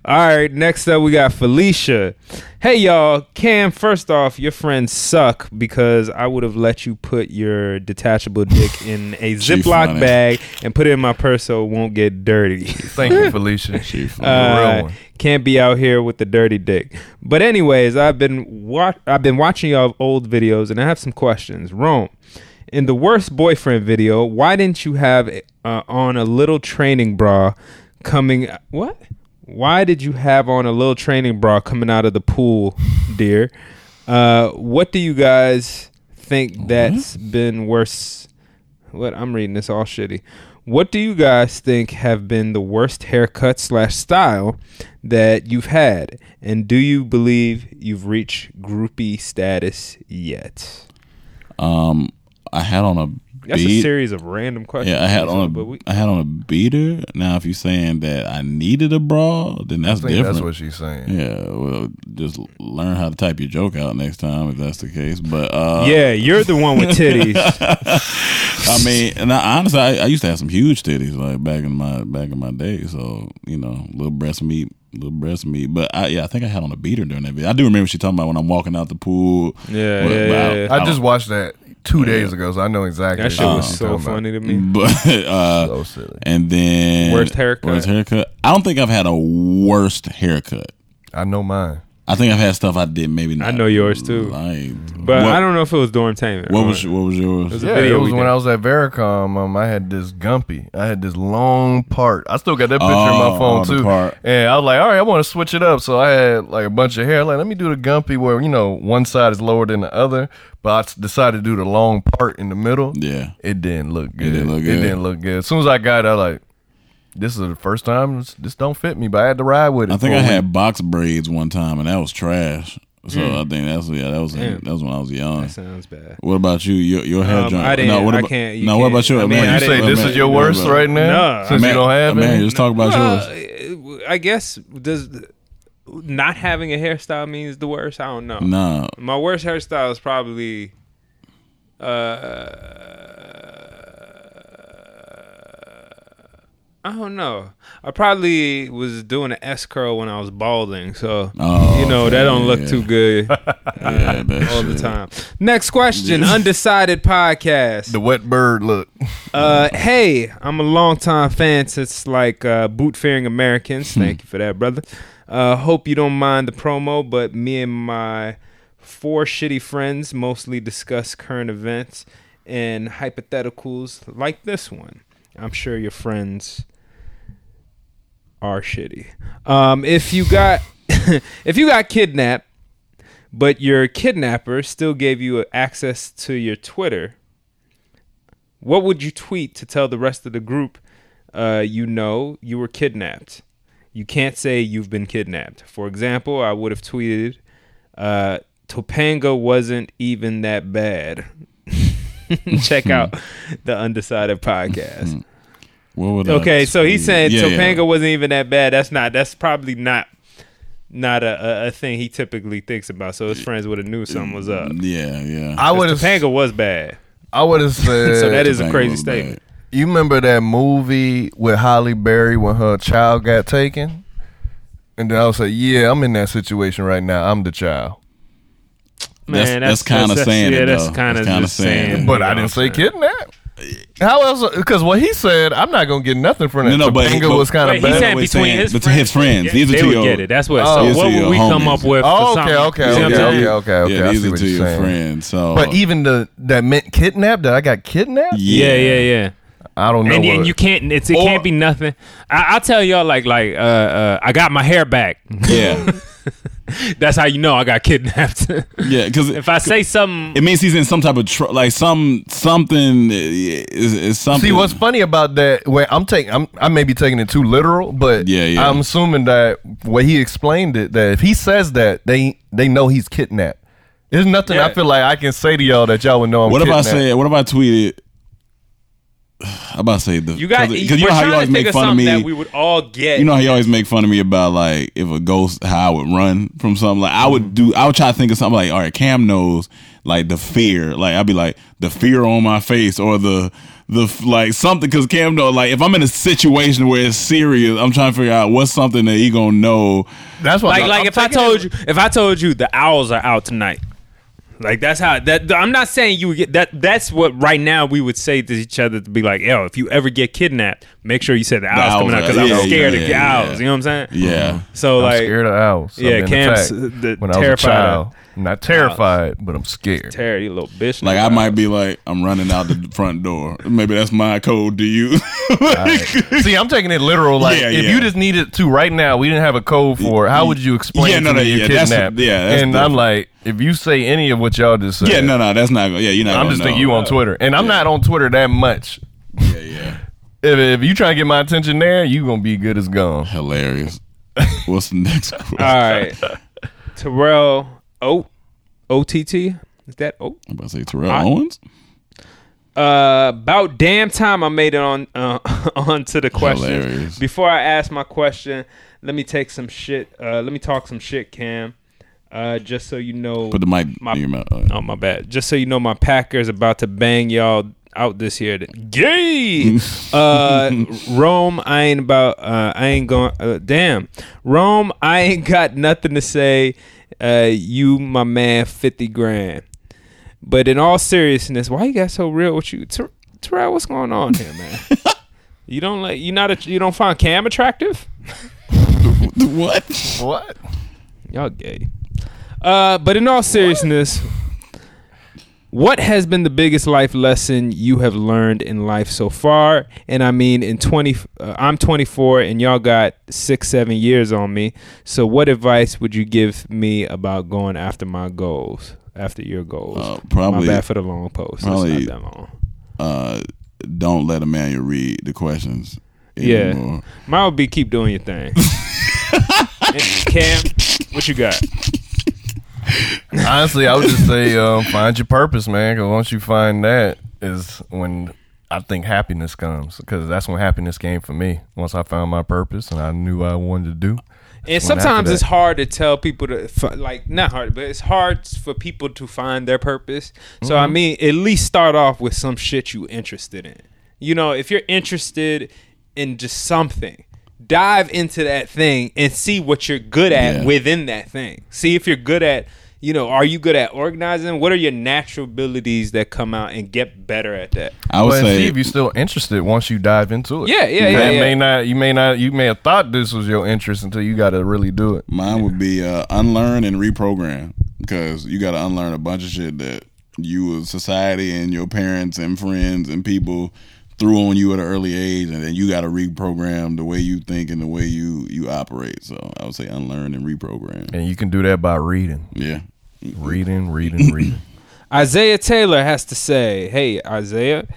all right. Next up, we got Felicia. Hey, y'all. Cam, first off, your friends suck because I would have let you put your detachable dick in a Ziploc bag and put it in my purse so it won't get dirty. Thank you, Felicia. Funny. Uh, real one. can't be out here with the dirty dick. But anyways, I've been wa- I've been watching y'all old videos and I have some questions. Rome, in the worst boyfriend video, why didn't you have uh, on a little training bra coming? What? Why did you have on a little training bra coming out of the pool, dear? Uh, what do you guys think that's been worse? What I'm reading this all shitty. What do you guys think have been the worst haircut slash style that you've had, and do you believe you've reached groupie status yet? Um, I had on a That's a series of random questions. Yeah, I had on a but we, I had on a beater. Now, if you're saying that I needed a bra, then that's I think different. that's what she's saying. yeah, well, just learn how to type your joke out next time if that's the case. But uh, yeah, you're the one with titties. I mean, and I, honestly, I, I used to have some huge titties like back in my back in my day. So you know, little breast meat, little breast meat. But I, yeah, I think I had on a beater during that video. I do remember she talking about when I'm walking out the pool. Yeah, But- yeah, but yeah, yeah. I just watched that two days ago, so I know exactly. That shit what was she's so talking about. funny to me. But uh, So silly. and then Worst haircut? Worst haircut. I don't think I've had a worst haircut. I know mine. I think I've had stuff I did maybe. Not I know yours too. Like, But what, I don't know if it was dormtainment. What or- was what was yours? It was a Yeah, video it was when did. I was at Vericom. Um, I had this Gumby. I had this long part. I still got that picture in Oh, my phone oh, too. part. And I was like, all right, I want to switch it up. So I had like a bunch of hair. Like, let me do the Gumby where you know one side is lower than the other. But I decided to do the long part in the middle. Yeah. It didn't look good. didn't look It didn't look good. As soon as I got it, I like, this is the first time this, this don't fit me. But I had to ride with it. I think I had box braids one time, and that was trash. So I think that's yeah, that was Damn. that was when I was young. That sounds bad. What about you? Your, your hair Um, joint? I didn't- no, what I about, can't- you no, what can't- about you? I mean, man, You say this man, is your worst man. right now No, since man, you don't have man, it. just talk about Well, yours. I guess does not having a hairstyle means the worst. I don't know. Nah, My worst hairstyle is probably uh I don't know. I probably was doing an S curl when I was balding, so Oh, you know that don't look yeah. too good yeah, that all the time. Next question, undecided podcast. The wet bird look. Uh, hey, I'm a longtime fan since like uh, boot fearing Americans. Thank you for that, brother. Uh, hope you don't mind the promo, but me and my four shitty friends mostly discuss current events and hypotheticals like this one. I'm sure your friends are shitty. Um, if you got if you got kidnapped, but your kidnapper still gave you access to your Twitter, what would you tweet to tell the rest of the group uh, you know you were kidnapped? You can't say you've been kidnapped. For example, I would have tweeted, uh, Topanga wasn't even that bad. Check out the Undecided podcast. What would I Okay, so he's tweet? saying Yeah, yeah. Topanga wasn't even that bad. That's not. That's probably not. Not a, a, a thing he typically thinks about. So his friends would have knew something was up. Yeah, yeah. I would have. Topanga was bad. I would have said. So that is a crazy was statement. You remember that movie with Halle Berry when her child got taken? And then I was like, yeah, I'm in that situation right now. I'm the child. That's- Man, that's kinda saying yeah, it, that's though. kind of That's kinda saying saying. it. But you I didn't say saying? kidnap. How else? Because what he said, I'm not gonna get nothing from that. No, no, but- Topanga was kind Wait, of he's bad. saying We're between saying- his but to friends, his friends. These are they to would your- get it. That's what. Oh, so what would your we come up with? Oh, for okay, something? okay, You see what I'm okay, saying? okay, okay, okay. Yeah, I these are what to your saying. friends. So, But even the that meant kidnapped. That I got kidnapped. Yeah, yeah, yeah. I don't know. And, and you can't. It's, it Or- can't be nothing. I, I'll tell y'all like like uh, uh, I got my hair back. yeah, That's how you know I got kidnapped. yeah, because if I say something, it means he's in some type of tr- like some something uh, is, is something. See what's funny about that? Where I'm taking, I'm, I may be taking it too literal, but Yeah, yeah. I'm assuming that way he explained it, that if he says that, they they know he's kidnapped. There's nothing I feel like I can say to y'all that y'all would know I'm What if I kidnapped. say? What if I tweeted? I'm about to say the you got. because you know how you always make fun of me. that we would all get. you know how you always make fun of me about like if a ghost how I would run from something. Like I would mm-hmm. do. I would try to think of something like all right, Cam knows like the fear. Like I'd be like the fear on my face or the the like something because Cam know like if I'm in a situation where it's serious, I'm trying to figure out what's something that he gonna know. That's what like I'm- like I'm if I told it- you if I told you the owls are out tonight. Like that's how that I'm not saying you would get that that's what right now we would say to each other to be like, yo, if you ever get kidnapped, make sure you said the owls, owls coming out because are- I'm scared yeah, of yeah, owls. yeah. You know what I'm saying? Yeah. So I'm like scared of owls. I've Yeah, been Cam's, the- when I was a terrified child. I'm not terrified, but I'm scared. Terry, you little bitch. Like I might be like I'm running out the front door. Maybe that's my code to you. See, I'm taking it literal. Like, Yeah, if yeah. you just needed to right now, we didn't have a code for it. How would you explain Yeah, to no, no, me you're yeah, that's- kidnapped? yeah, that's and I'm different. like, if you say any of what y'all just said, yeah, no, no, that's not. Yeah, you're not. I'm gonna just know. thinking you on Twitter, and I'm not on Twitter that much. Yeah, yeah. If, if you try to get my attention there, you gonna be good as gone. Hilarious. What's the next question? All right. Terrell O OTT. Is that O? I'm about to say Terrell I- Owens. Uh, about damn time I made it on uh, onto the question. Before I ask my question, let me take some shit. Uh, let me talk some shit, Cam. Uh, just so you know, Put the mic My- in your mouth. Uh, oh my bad. Just so you know, my Packers about to bang y'all out this year. Gay. uh, Rome, I ain't about. Uh, I ain't going. Uh, damn, Rome, I ain't got nothing to say. Uh, you, my man, fifty grand. But in all seriousness, why you got so real with you, Ter- Terrell? What's going on here, man? you don't like you not a, you don't find Cam attractive? what? What? Y'all gay. Uh, but in all seriousness, what has been the biggest life lesson you have learned in life so far? And I mean, in twenty, uh, I'm 24, and y'all got six, seven years on me. So, what advice would you give me about going after my goals? After your goals, Uh, probably- My bad for the long post. probably- it's not that long. Uh, don't let Emmanuel read the questions. Yeah. anymore. Mine would be keep doing your thing. Cam, what you got? Honestly, I would just say um, find your purpose, man. Because once you find that, is when I think happiness comes. Because that's when happiness came for me. Once I found my purpose and I knew what I wanted to do. And That's when after sometimes it's hard to tell people to like not hard, but it's hard for people to find their purpose. So Mm-hmm. I mean, at least start off with some shit you interested in. You know, if you're interested in just something, dive into that thing and see what you're good at Yeah. within that thing. See if you're good at, you know, are you good at organizing? What are your natural abilities that come out and get better at that? I would But say see if you're still interested once you dive into it. Yeah, yeah, You yeah, may- yeah. May not. You may not. You may have thought this was your interest until you got to really do it. Mine would be uh, unlearn and reprogram because you got to unlearn a bunch of shit that you, as society, and your parents and friends and people threw on you at an early age, and then you got to reprogram the way you think and the way you you operate. So I would say unlearn and reprogram. And you can do that by reading, Yeah, reading, reading, reading. Isaiah Taylor has to say, "Hey Isaiah,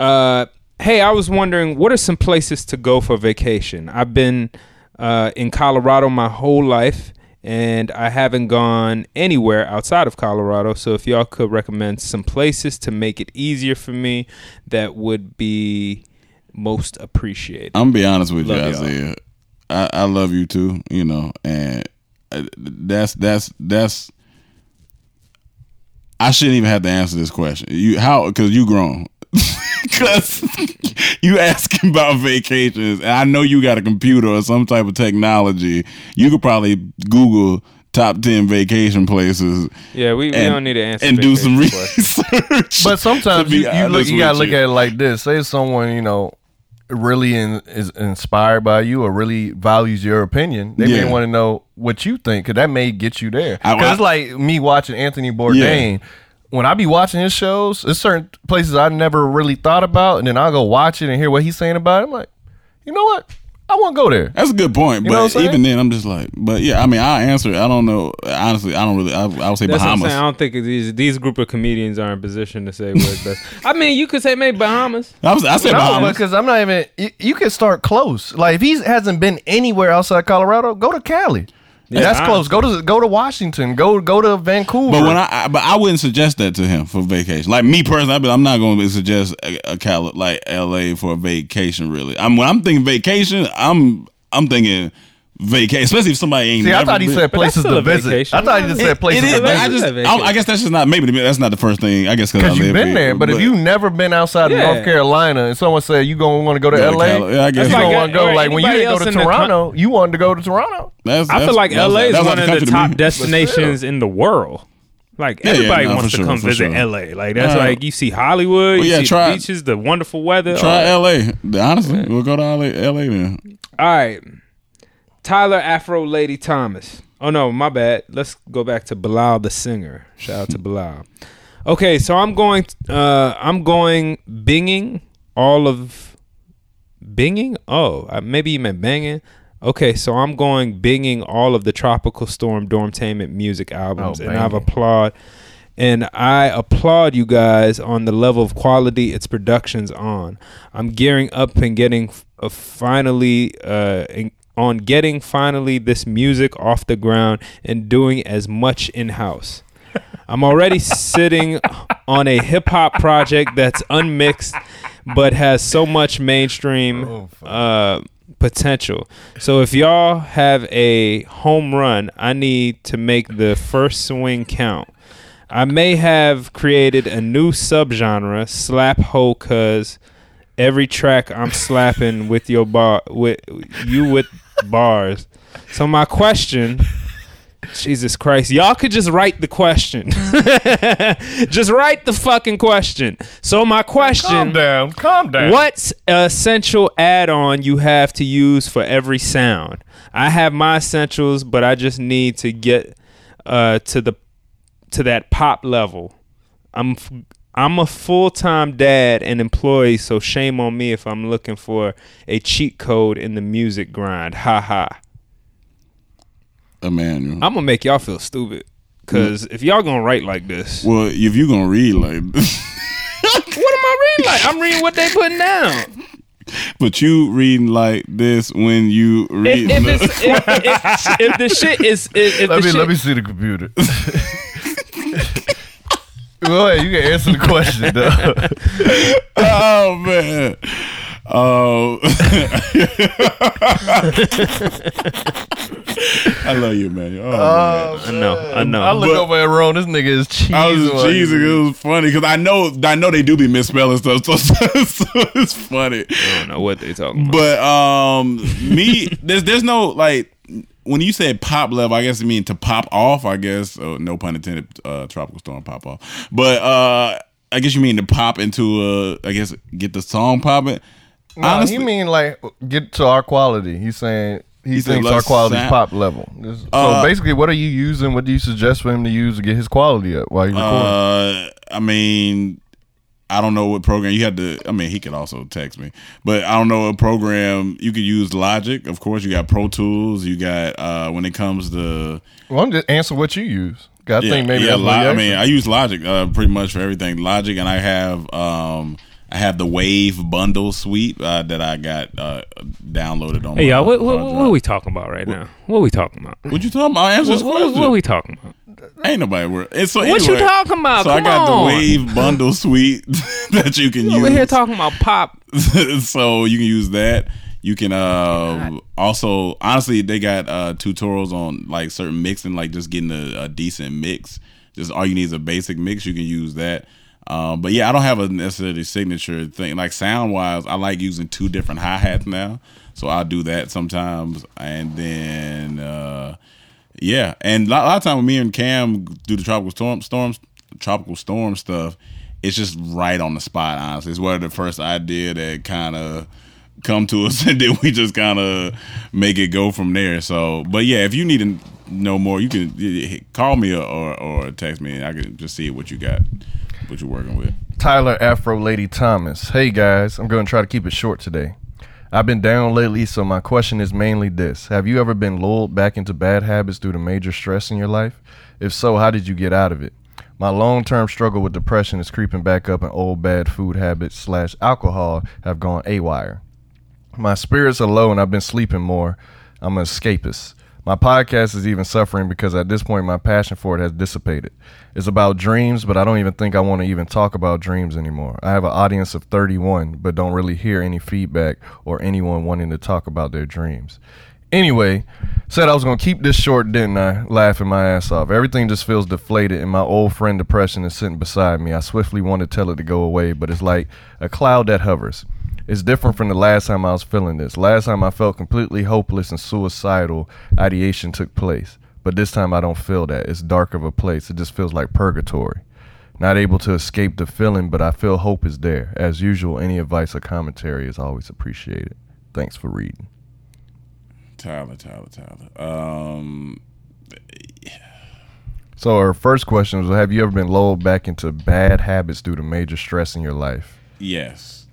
uh, hey, I was wondering what are some places to go for vacation? I've been uh, in Colorado my whole life, and I haven't gone anywhere outside of Colorado. So if y'all could recommend some places to make it easier for me, that would be most appreciated." I'm gonna be honest with you, Love y'all. Isaiah. I, I love you too, you know, and uh, that's that's that's. I shouldn't even have to answer this question. You how because you grown. Because you asking about vacations, and I know you got a computer or some type of technology. You could probably Google top ten vacation places. Yeah, we, we and- don't need to answer and do some research. But sometimes you, you look, you gotta with look at it like this. Say someone you know really in, is inspired by you or really values your opinion. They Yeah. may want to know what you think because that may get you there. Because it's like me watching Anthony Bourdain. When I be watching his shows, there's certain places I never really thought about, and then I'll go watch it and hear what he's saying about it. I'm like, you know what? I want to go there. That's a good point, You know but even then, I'm just like, but yeah, I mean, I answer. I don't know. Honestly, I don't really. I, I would say That's what I'm Bahamas. I don't think these these group of comedians are in position to say what's best. I mean, you could say maybe Bahamas. I, was, I said No, Bahamas. because I'm not even. You, you can start close. Like if he hasn't been anywhere outside Colorado, go to Cali. That's I- close. Go to go to Washington. Go go to Vancouver. But when I, I but I wouldn't suggest that to him for vacation. Like me personally, I'd be, I'm not going to suggest a, a Cali, like L.A. for a vacation. Really, I'm when I'm thinking vacation, I'm I'm thinking vacation, especially if somebody ain't. See, I thought he been- said places to visit. vacation. I thought he just It- said places it is, to but I just, That's a I, I vacation. guess that's just not maybe that's not the first thing. I guess because Because you've been there, but, if you've never been outside of North Carolina and someone said you gonna want to go to Go LA, Cali- yeah, I guess you so. gonna want to go. Like when you didn't go to in the coun- Toronto, you wanted to go to Toronto. that's, I feel like LA is one of the top destinations in the world. Like Yeah, yeah, everybody no, wants to sure, come visit sure. LA. Like that's Uh, like you see Hollywood, well, you see try- the beaches, the wonderful weather. Try all. L.A. Honestly, we'll go to LA, LA then. All right. Tyler Afro Lady Thomas. Oh no, my bad. Let's go back to Bilal the singer. Shout out to Bilal. Okay, so I'm going uh I'm going binging all of binging? Oh, uh, maybe you meant banging. Okay, so I'm going binging all of the Tropical Storm Dormtainment music albums Oh, and I've applaud and I applaud you guys on the level of quality its production's on. I'm gearing up and getting uh, finally uh, in- on getting finally this music off the ground and doing as much in house. I'm already sitting on a hip hop project that's unmixed but has so much mainstream uh, potential. So if y'all have a home run, I need to make the first swing count. I may have created a new subgenre, slap ho, cause every track I'm slapping with your bar with you with bars. So my question, Jesus Christ, y'all could just write the question. just write the fucking question. So my question Calm down. Calm down. What's essential add-on you have to use for every sound? I have my essentials, but I just need to get uh, to the to that pop level. I'm I'm a full time dad and employee, so shame on me if I'm looking for a cheat code in the music grind. Ha ha. Emmanuel. I'm gonna make y'all feel stupid. Cause if y'all gonna write like this, well, if you gonna read like, this. what am I reading like? I'm reading what they putting down. but you reading like this when you read. If, if, it's, if, if, if the shit is, if, if Let the me shit, let me see the computer. Go ahead, you can answer the question though. oh man. Oh, I love you, man. Oh, man. I know, I know. I look But- over at Ron. This nigga is cheesing. I was cheesing. It was funny because I know I know they do be misspelling stuff, so, so it's funny. I don't know what they talking about. But um, me, there's there's no like when you say pop level, I guess you mean to pop off. I guess uh, no pun intended. Uh, tropical storm pop off, but uh, I guess you mean to pop into a. I guess get the song popping. No, Honestly- he mean like get to our quality. He's saying he, He thinks our let's quality sound- pop level. So Uh, basically, what are you using? What do you suggest for him to use to get his quality up while you recording? Uh, I mean, I don't know what program you had to. I mean, he could also text me, but I don't know what program you could use. Logic, of course. You got Pro Tools. You got uh, when it comes to well, I'm just answer what you use. I think maybe yeah. Lo- I mean. I use Logic uh, pretty much for everything. Logic, and I have um, I have the Wave bundle suite uh, that I got uh, downloaded on. hey, my y'all, what, what, what are we talking about right now? What are we talking about? What you talking about? Answer What, this question. what are we talking about? Ain't nobody worried. And so What you anyway, talking about? So I got on. the Wave bundle suite that you can You use. over here talking about pop. so you can use that. You can uh, also honestly they got uh, tutorials on like certain mixing, like just getting a, a decent mix. Just all you need is a basic mix. You can use that. Um, but yeah, I don't have a necessarily signature thing. Like sound wise, I like using two different hi hats now, so I'll do that sometimes. And then uh, yeah, and a lot, of time when me and Cam do the tropical storm tropical storm stuff, it's just right on the spot. Honestly, it's one of the first idea that kind of come to us, and then we just kind of make it go from there. So, but yeah, if you need to know more, you can call me or, or text me, and I can just see what you got, what you're working with. Tyler Afro Lady Thomas. Hey guys, I'm going to try to keep it short today. I've been down lately, so my question is mainly this Have you ever been lulled back into bad habits due to major stress in your life? If so, how did you get out of it? My long term struggle with depression is creeping back up, and old bad food habits slash alcohol have gone awire. My spirits are low, and I've been sleeping more. I'm an escapist. My podcast is even suffering because at this point my passion for it has dissipated. It's about dreams, but I don't even think I want to even talk about dreams anymore. I have an audience of 31, but don't really hear any feedback or anyone wanting to talk about their dreams. Anyway, said I was going to keep this short, didn't I? Laughing my ass off. Everything just feels deflated, and my old friend depression is sitting beside me. I swiftly want to tell it to go away, but it's like a cloud that hovers. It's different from the last time I was feeling this. Last time I felt completely hopeless and suicidal ideation took place. But this time I don't feel that. It's dark of a place. It just feels like purgatory. Not able to escape the feeling, but I feel hope is there. As usual, any advice or commentary is always appreciated. Thanks for reading. Tyler, Tyler, Tyler. Um, So our first question was have you ever been lulled back into bad habits due to major stress in your life? Yes.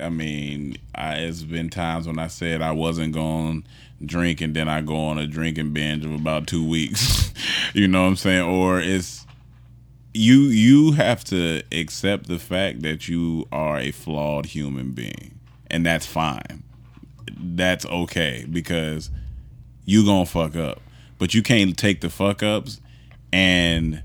I mean, I, it's been times when I said I wasn't going to drink and then I go on a drinking binge of about two weeks. you know what I'm saying? Or it's you you have to accept the fact that you are a flawed human being. And that's fine. That's okay because you gonna fuck up. But you can't take the fuck ups and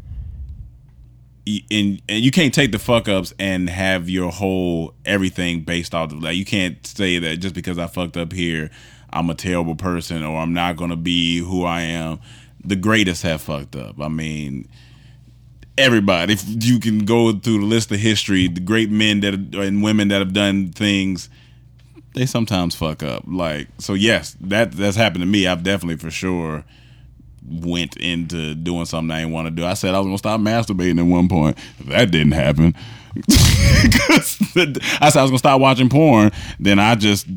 and, and you can't take the fuck ups and have your whole everything based off of like you can't say that just because I fucked up here I'm a terrible person or I'm not gonna be who I am. The greatest have fucked up. I mean everybody if you can go through the list of history, the great men that and women that have done things they sometimes fuck up. Like so yes, that that's happened to me. I've definitely for sure went into doing something I didn't want to do. I said I was gonna stop masturbating at one point. That didn't happen. I said I was gonna stop watching porn. Then I just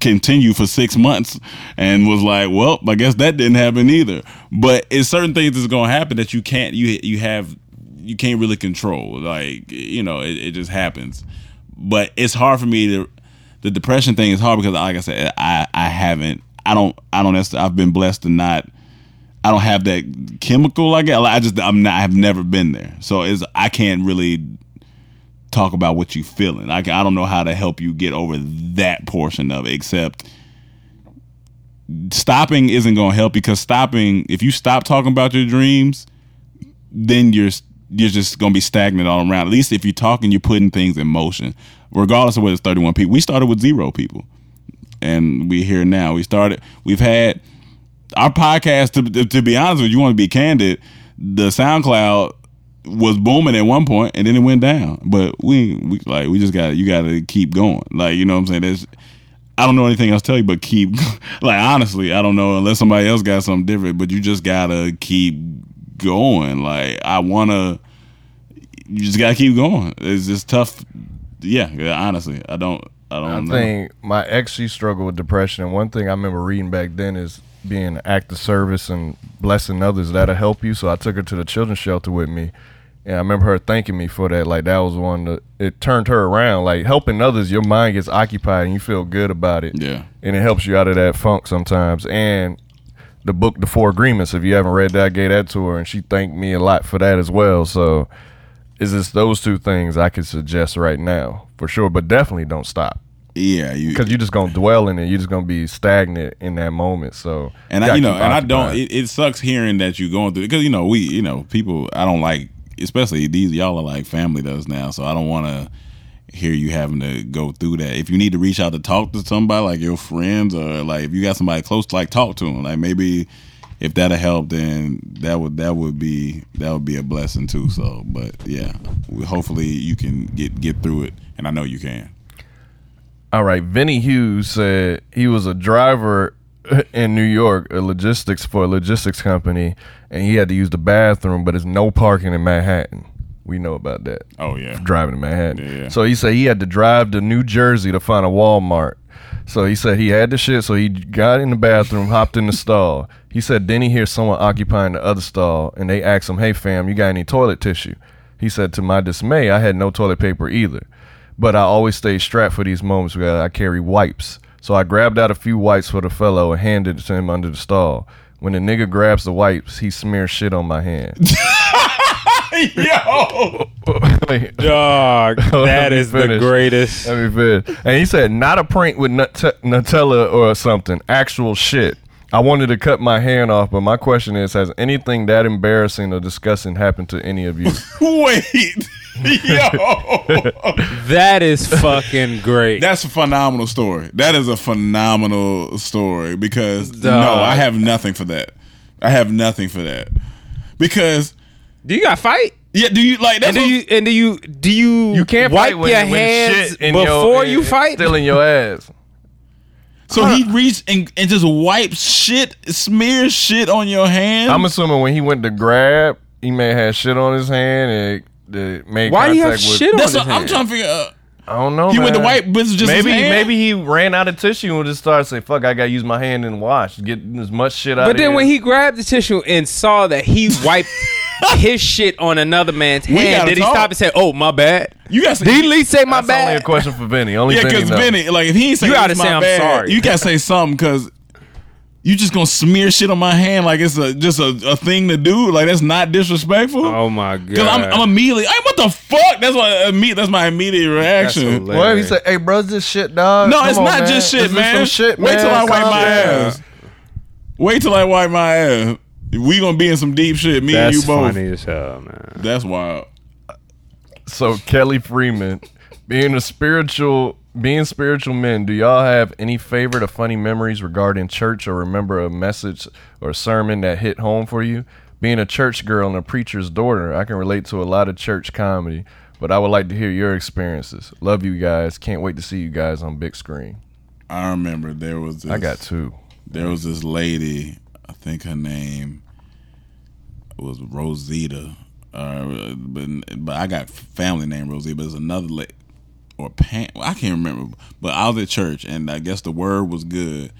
continued for six months and was like, well, I guess that didn't happen either. But it's certain things that's gonna happen that you can't you you have you can't really control. Like you know, it, it just happens. But it's hard for me to. The depression thing is hard because, like I said, I I haven't. I don't. I don't. I've been blessed to not. I don't have that chemical. I get. I just. I'm not. I've never been there. So it's. I can't really talk about what you're feeling. I, I don't know how to help you get over that portion of it, except stopping isn't going to help because stopping, if you stop talking about your dreams, then you're you're just going to be stagnant all around. At least if you're talking, you're putting things in motion, regardless of whether it's 31 people. We started with zero people, and we're here now. We started. We've had our podcast. To, to be honest with you, you want to be candid. The SoundCloud was booming at one point and then it went down. But we we like we just got you got to keep going. Like you know what I'm saying. There's I don't know anything else to tell you, but keep like honestly, I don't know unless somebody else got something different. But you just gotta keep going. Like I wanna, you just gotta keep going. It's just tough. Yeah, yeah, honestly, I don't. I don't I know. think my ex she struggled with depression, and one thing I remember reading back then is being an act of service and blessing others that'll help you. So I took her to the children's shelter with me, and I remember her thanking me for that. Like that was one that it turned her around. Like helping others, your mind gets occupied and you feel good about it. Yeah. and it helps you out of that funk sometimes. And the book, The Four Agreements. If you haven't read that, I gave that to her, and she thanked me a lot for that as well. So. Is this those two things I could suggest right now for sure, but definitely don't stop Yeah, because you're just gonna dwell in it. You're just gonna be stagnant in that moment. So and I, you know, and I don't. It, it sucks hearing that you're going through because you know we, you know, people. I don't like, especially these y'all are like family does now, so I don't want to hear you having to go through that. If you need to reach out to talk to somebody like your friends or like if you got somebody close, to like talk to them. Like maybe if that'll help, then that would that would be that would be a blessing too. So, but yeah, hopefully you can get get through it, and I know you can. All right, Vinny Hughes said he was a driver in New York, a logistics for a logistics company, and he had to use the bathroom, but there's no parking in Manhattan. We know about that. Oh yeah, driving to Manhattan. Yeah, yeah. So he said he had to drive to New Jersey to find a Walmart. So he said he had the shit, so he got in the bathroom, hopped in the stall. He said then he hears someone occupying the other stall, and they asked him, "Hey fam, you got any toilet tissue?" He said, to my dismay, I had no toilet paper either, but I always stay strapped for these moments because I carry wipes. So I grabbed out a few wipes for the fellow and handed it to him under the stall. When the nigga grabs the wipes, he smears shit on my hand. yo, Dog, that is the greatest. Let me finish. And he said, not a prank with Nut- Nutella or something. Actual shit. I wanted to cut my hand off, but my question is, has anything that embarrassing or disgusting happened to any of you? wait, yo. That is fucking great. That's a phenomenal story. That is a phenomenal story because no, I have nothing for that. I have nothing for that because do you got fight? yeah. Do you like And do you and do you do you You can't wipe fight when, your when hands shit in before your, you fight? Still in your ass. So he reached and, and just wipes shit, smears shit on your hand. I'm assuming when he went to grab, he may have had shit on his hand and it made Why do you have contact with. shit on that's his what I'm hand? trying to figure out. I don't know. He went to man. wipe, but it's just his maybe hand? maybe he ran out of tissue and just started saying, "Fuck, I gotta use my hand and wash, get as much shit out." But of then here. when he grabbed the tissue and saw that he wiped his shit on another man's We hand, gotta did he talk. stop and say, "Oh, my bad"? You got to Did he at least say my That's only a bad? question for Benny. Only Yeah, Vinny because knows. Benny, like if he ain't say You gotta "It's say, "I'm bad," sorry. You gotta say something because you just gonna smear shit on my hand like it's a just a, a thing to do. Like that's not disrespectful. Oh my god! Because I'm, I'm immediately, hey, what the fuck? That's what imme- That's my immediate reaction. hilarious. What? He said, "Hey, bro, is this shit, dog." No, Come it's on, not man. just shit, this man. some shit, Wait till man? I wipe Calm my down. ass. Wait till I wipe my ass. We gonna be in some deep shit. Me That's and you both. funny as hell, man. That's wild. So Kelly Freeman, being a spiritual, being spiritual men, do y'all have any favorite or funny memories regarding church, or remember a message or sermon that hit home for you? Being a church girl and a preacher's daughter, I can relate to a lot of church comedy, but I would like to hear your experiences. Love you guys. Can't wait to see you guys on big screen. I remember there was. This, I got two. There was this lady. I think her name. Was Rosita. Uh, but but I got family name Rosita. But there's another la- or Pam. I can't remember. But I was at church, and I guess the word was good.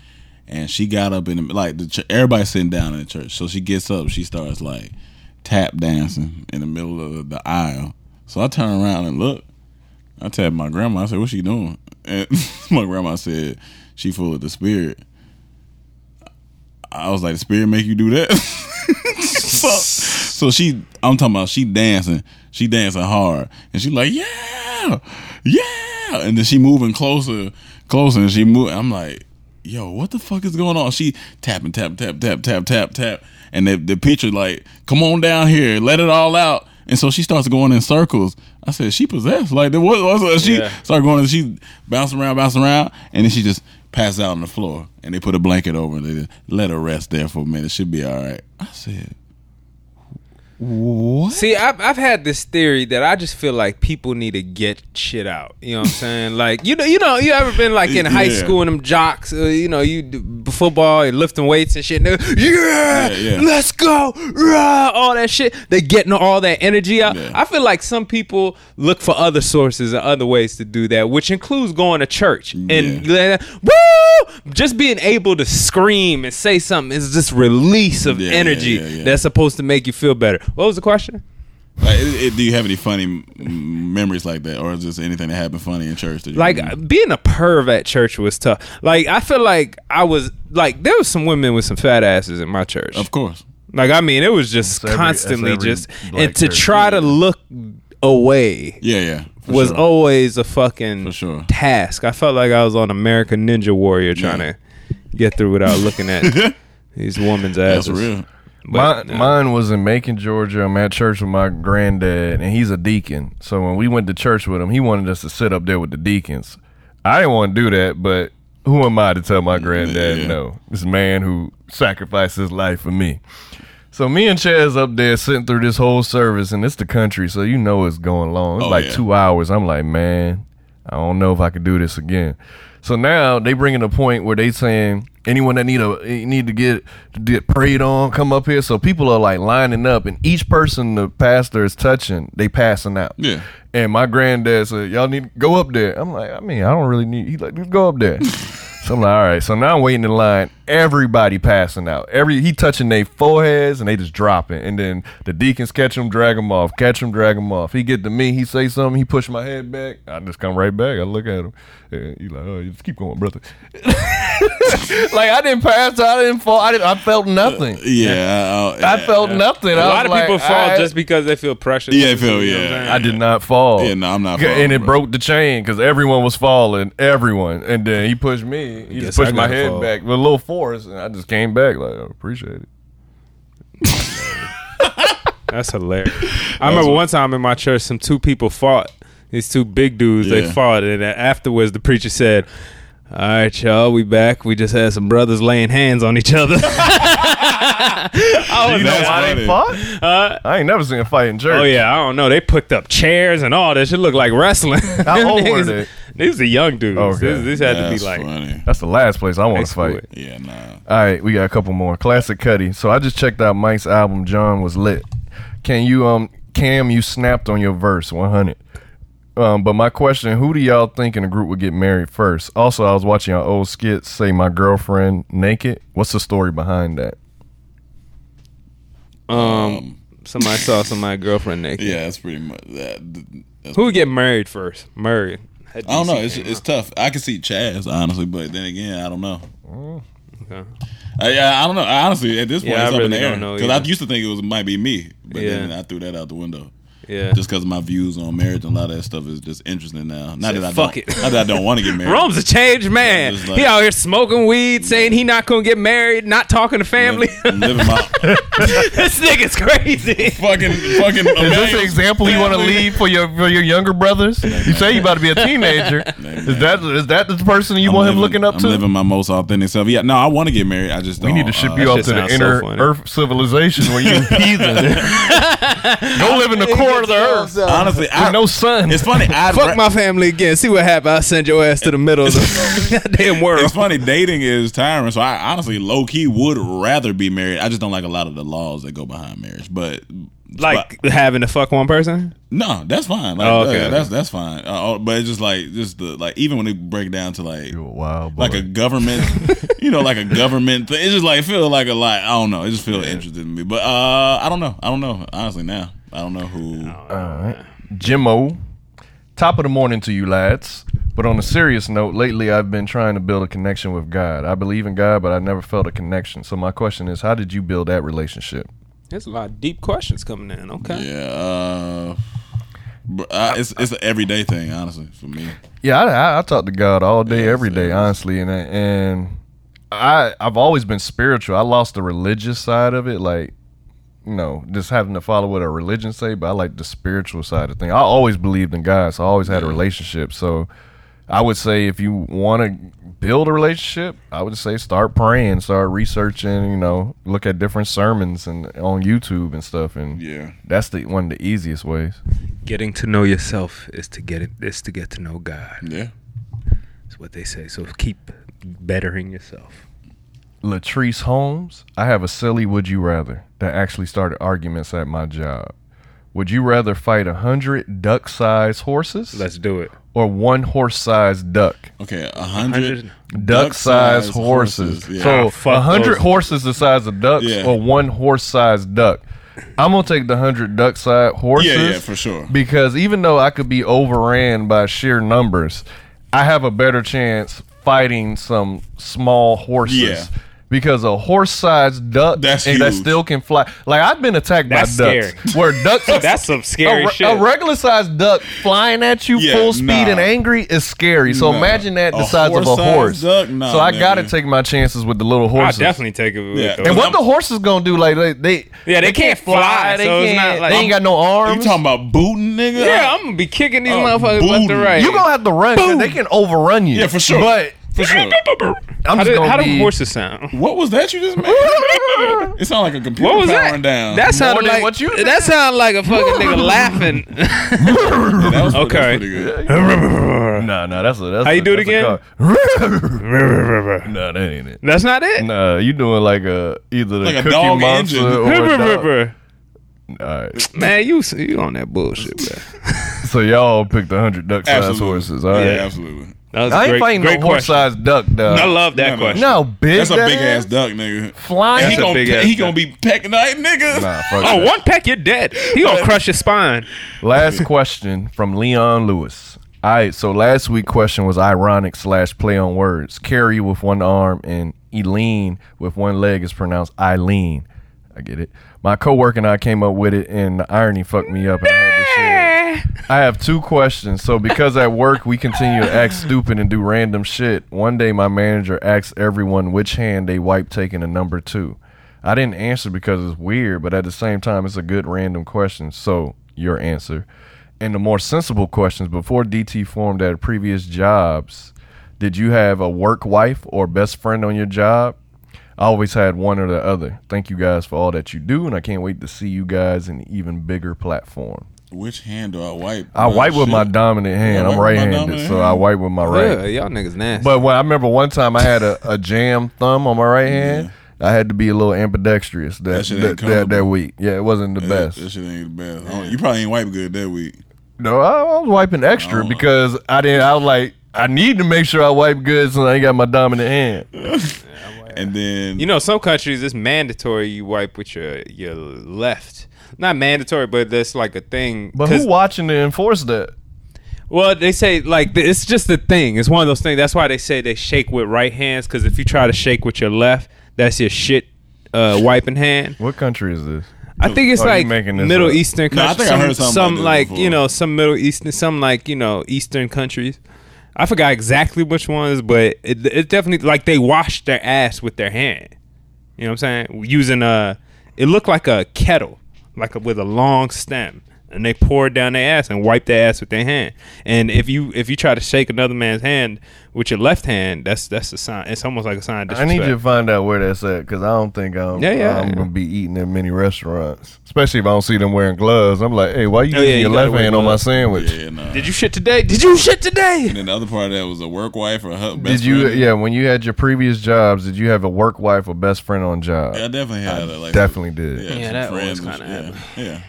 And she got up in the like the ch- everybody sitting down in the church. So she gets up. She starts like tap dancing in the middle of the aisle. So I turn around and look. I tapped my grandma. I said, "What's she doing?" And my grandma said, "She full of the spirit." I was like, "The spirit make you do that?" so, so she, I'm talking about she dancing, she dancing hard, and she like, "Yeah, yeah," and then she moving closer, closer, and she move. I'm like, "Yo, what the fuck is going on?" She tapping, tap, tap, tap, tap, tap, tap, and the the picture like, "Come on down here, let it all out." And so she starts going in circles. I said, "She possessed." Like, there was, was she Yeah. started going. And she bouncing around, bouncing around, and then she just passed out on the floor. And they put a blanket over and they just let her rest there for a minute. She'll be all right. I said, "What?" See, I've, I've had this theory that I just feel like people need to get shit out. You know what I'm saying? like, you know, you know, you ever been like in high Yeah. school and them jocks, uh, you know, you do football and lifting weights and shit. And yeah, Yeah, yeah. let's go, rah, all that shit. They getting all that energy out. Yeah. I feel like some people look for other sources and other ways to do that, which includes going to church and woo, just being able to scream and say something is this release of Yeah, energy yeah, yeah, yeah. that's supposed to make you feel better. What was the question? Like, it, it- do you have any funny memories like that, or is just anything that happened funny in church? That you like remember? being a perv at church was tough. Like I feel like I was like there was some women with some fat asses in my church. of course, Like I mean, it was just That's every- constantly every just and to church. try to look away yeah, yeah, for was sure. always a fucking For sure. task. I felt like I was on American Ninja Warrior trying Yeah. to get through without looking at these women's That's asses. real. But, Mine, mine was in Macon, Georgia. I'm at church with my granddad, and he's a deacon. So when we went to church with him, he wanted us to sit up there with the deacons. I didn't want to do that, but who am I to tell my granddad Yeah. no? This man who sacrificed his life for me. So me and Chaz up there sitting through this whole service, and it's the country, so you know it's going long. It's Oh, like yeah. two hours. I'm like, man, I don't know if I could do this again. So now they bringing a point where they saying anyone that need a need to get get prayed on, come up here. So people are like lining up, and each person the pastor is touching, they passing out. Yeah. And my granddad said, "Y'all need to go up there." I'm like, I mean, I don't really need. He's like, just go up there. so I'm like, all right. So now I'm waiting in line. Everybody passing out. Every he touching their foreheads and they just dropping. And then the deacons catch him, drag him off. Catch him, drag him off. He get to me. He say something. He push my head back. I just come right back. I look at him. And he like, oh, you just keep going, brother. like I didn't pass out. I didn't fall. I didn't. I felt nothing. Uh, yeah, I, I felt nothing. a I lot of like, people fall I- just because they feel pressure. Yeah, I feel- You I'm yeah. I did not fall. Yeah, no, I'm not and it bro. broke the chain because everyone was falling, everyone. And then he pushed me. He just pushed my head fall. back with a little force, and I just came back like, I appreciate it. That's hilarious. I remember one time in my church, some two people fought. These two big dudes, they fought, and afterwards, the preacher said, "All right, y'all, we back. We just had some brothers laying hands on each other." I was You know why they fought? I ain't never seen a fight in church. Oh yeah, I don't know. They put up chairs and all this. It looked like wrestling. How old were they? These are young dudes. Okay. This, this had That's to be like funny. That's the last place I want to school. fight. Yeah, nah. All right, we got a couple more. Classic Cuddy. So I just checked out Mike's album. John was lit. Can you um Cam? You snapped on your verse 100. Um, but my question: Who do y'all think in the group would get married first? Also, I was watching our old skits. Say my girlfriend naked. What's the story behind that? Um, um, somebody saw somebody girlfriend naked. Yeah, that's pretty much that. Who would get married first? Married. I don't know. It's it's tough. I can see Chaz honestly, but then again, I don't know. Mm, okay. I, yeah, I don't know. Honestly, at this point, Yeah, it's I up in the air because I used to think it was might be me, but then I threw that out the window. Yeah. Just because my views on marriage and a lot of that stuff is just interesting now. Not Said, that I "Fuck don't, it." not that I don't want to get married. Rome's a changed man. Like- he out here smoking weed, saying he not gonna get married, not talking to family. I'm living my this nigga's crazy. fucking fucking. Is this an example you want to leave for your for your younger brothers? You say you about to be a teenager. Is that is that the person you I'm want him looking up I'm to? living my most authentic self. Yeah, no, I want to get married. I just We don't. need to ship uh, you that off to the sounds so inner funny. Earth civilization where you heathen. Go live in the Nigga, core of the earth. Honestly, I With no sun. It's funny. I'd Fuck ra- my family again. See what happens. I send your ass to the middle of the goddamn world. It's funny. Dating is tiring, so I honestly, low key, would rather be married. I just don't like a lot of the laws that go behind marriage. But Like but- having to fuck one person. no, that's fine. Like, Oh, okay. uh, that's that's fine. Uh, oh, but it's just like just the like even when they break down to like You a like a government, you know, like a government thing. It's just like feel like a lot. I don't know. It just feel interesting to me. But uh, I don't know. I don't know. Honestly, now I don't know who. Jimmo. Top of the morning to you, lads. But on a serious note, lately I've been trying to build a connection with God. I believe in God, but I never felt a connection. So my question is, how did you build that relationship? There's a lot of deep questions coming in. Okay. Yeah, uh, but, uh, it's it's an everyday thing, honestly, for me. Yeah, I, I, I talk to God all day, every day, honestly, and and I I've always been spiritual. I lost the religious side of it, like you know, just having to follow what a religion say. But I like the spiritual side of things. I always believed in God, so I always had a relationship. So I would say if you want to build a relationship, I would say start praying, start researching. You know, look at different sermons and on YouTube and stuff, and Yeah. that's the one of the easiest ways. Getting to know yourself is to get it is to get to know God. Yeah. That's what they say. So keep bettering yourself. Latrice Holmes, I have a silly would you rather that actually started arguments at my job. Would you rather fight a hundred duck sized horses Let's do it. or one horse sized duck? Okay, a hundred Duck sized horses. Yeah. So a hundred horses the size of ducks Yeah. or one horse sized duck. I'm gonna take the hundred duck sized horses. yeah, yeah, for sure. Because even though I could be overran by sheer numbers, I have a better chance fighting some small horses. Yeah. Because a horse-sized duck That's and that still can fly. Like I've been attacked That's by ducks. Where ducks. That's some scary a, shit. a regular-sized duck flying at you Yeah, full speed nah. and angry is scary. So Nah. imagine that the A size of a horse-sized duck? Nah, so I got to take my chances with the little horses. I horses. definitely take it. With Yeah. those. And what the horses gonna do? Like they, they Yeah, they can't fly, They so it's can't. not like- they ain't got no arms. You talking about booting, nigga? Yeah, I'm gonna be kicking these Oh, motherfuckers left booty. and right. You gonna have to run. They can overrun you. Yeah, for sure. But for sure. I'm how just do, gonna how do be horses sound? What was that you just made? it sounded like a computer What was powering that? down. That sounded than like what you that sounded like a fucking nigga laughing. Yeah, that was, Okay. okay. pretty good. No, no, that's a that's How a, you do it that's a again? car. no, that ain't it. That's not it. Nah, you doing like a either the Like a Cookie dog Monster engine. or a dog. All right. Man, you you on that bullshit, bro. So y'all picked a hundred duck sized Absolutely. horses. All right. Yeah, absolutely. That was I a ain't fighting no horse sized duck, dog. I love that No, no. question. No, big. That's a big ass is? duck, nigga. Flying. he That's a gonna big pe- ass he duck. gonna be pecking night, nigga. Nah, fuck Oh, that. one peck, you're dead. He gonna crush your spine. Last question from Leon Lewis. All right, so last week question was ironic slash play on words. Carrie with one arm and Eileen with one leg is pronounced Eileen. I get it. My coworker and I came up with it, and the irony fucked me up, and I had to share. I have two questions. So because at work we continue to act stupid and do random shit, one day my manager asked everyone which hand they wipe taking a number two. I didn't answer because it's weird, but at the same time it's a good random question. So your answer. And the more sensible questions before DT formed at previous jobs, did you have a work wife or best friend on your job? I always had one or the other. Thank you guys for all that you do, and I can't wait to see you guys in an even bigger platform. Which hand do I wipe? I wipe with shit. my dominant hand. I'm wipe with my right-handed, so hand. I wipe with my right. Yeah, y'all niggas nasty. But when I remember one time I had a, a jam thumb on my right hand, I had to be a little ambidextrous that That shit that, that, that week. Yeah, it wasn't the That, best. that shit ain't the best. I You probably ain't wipe good that week. No, I, I was wiping extra Oh. because I didn't. I was like, I need to make sure I wipe good so I ain't got my dominant hand. And then you know, some countries it's mandatory you wipe with your your left. Not mandatory, but that's like a thing. But who watching to enforce that? Well, they say like it's just a thing. It's one of those things. That's why they say they shake with right hands because if you try to shake with your left, that's your shit uh, wiping hand. What country is this? I think it's Oh, like making this Middle up. Eastern No, I countries. think I some, heard something some about this like you know some Middle Eastern, some like you know Eastern countries. I forgot exactly which ones, but it, it definitely like they washed their ass with their hand. You know what I'm saying? Using a, it looked like a kettle, like a, with a long stem. And they pour it down their ass and wipe their ass with their hand. And if you if you try to shake another man's hand with your left hand, that's that's a sign. It's almost like a sign of I need you to find out where that's at because I don't think I'm, Yeah, yeah, I'm yeah. gonna be eating in many restaurants, especially if I don't see them wearing gloves. I'm like, hey, why you Oh, using yeah, your you left wear hand on my sandwich? Yeah, no. Did you shit today? Did you shit today? And then the other part of that was a work wife or a best Did you? friend. Yeah, when you had your previous jobs, did you have a work wife or best friend on job? Yeah, I definitely had a, like Definitely did. Yeah, Yeah, that always friends and kinda shit. Yeah, yeah.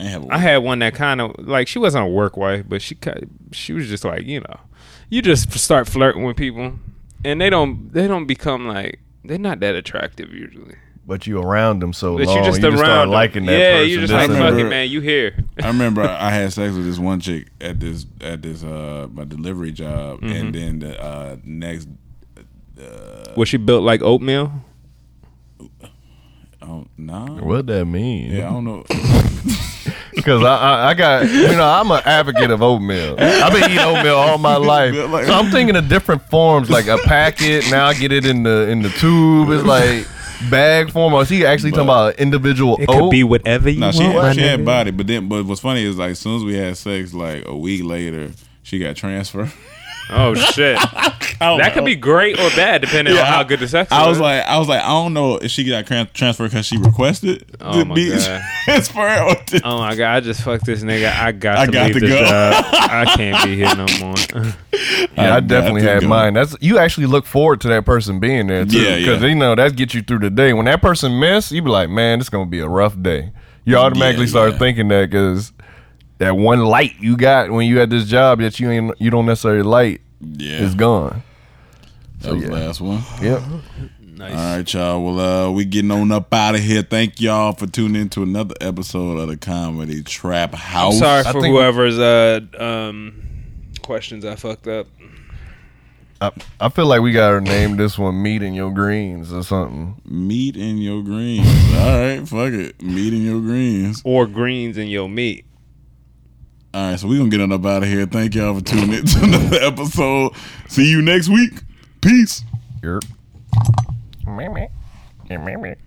I ain't have a I had one that kind of like she wasn't a work wife, but she ki- she was just like you know, you just start flirting with people, and they don't they don't become like they're not that attractive usually. But you around them so But long, you just start around them. liking that yeah, person. you just like and fuck it, man. You here? I remember I had sex with this one chick at this at this uh my delivery job, Mm-hmm. and then the uh, next Uh, Was she built like oatmeal? oh no What that mean? yeah I don't know Because I, I, I got, you know, I'm an advocate of oatmeal. I've been eating oatmeal all my life, so I'm thinking of different forms, like a packet. Now I get it in the in the tube. It's like bag form. Oh, or is he actually talking about individual It oat? could be whatever you no she want. my she had nigga. body, but then but what's funny is like as soon as we had sex, like a week later she got transferred. Oh shit! Oh, that could be great or bad depending on how good the sex. I was was. like, I was like, I don't know if she got transferred because she requested Oh to my be God. transferred. Or did- Oh my god! I just fucked this nigga. I got I to got leave to this go. job. I can't be here no more. Yeah, I got definitely to had go. mine. That's you actually look forward to that person being there too, because yeah. you know that gets you through the day. When that person miss, you be like, man, this gonna be a rough day. You automatically Yeah, start thinking that because that one light you got when you had this job that you ain't you don't necessarily light yeah, is gone. that was the last one. Yep. nice. All right, y'all. Well, uh, we getting on up out of here. Thank y'all for tuning in to another episode of the Comedy Trap House. I'm sorry I for think- whoever's uh um questions I fucked up. I, I feel like we gotta name this one "Meat in Your Greens" or something. Meat in your greens. All right, fuck it. Meat in your greens. Or greens in your meat. All right, so we're gonna get on up out of here. Thank y'all for tuning in to another episode. See you next week. Peace. Yep.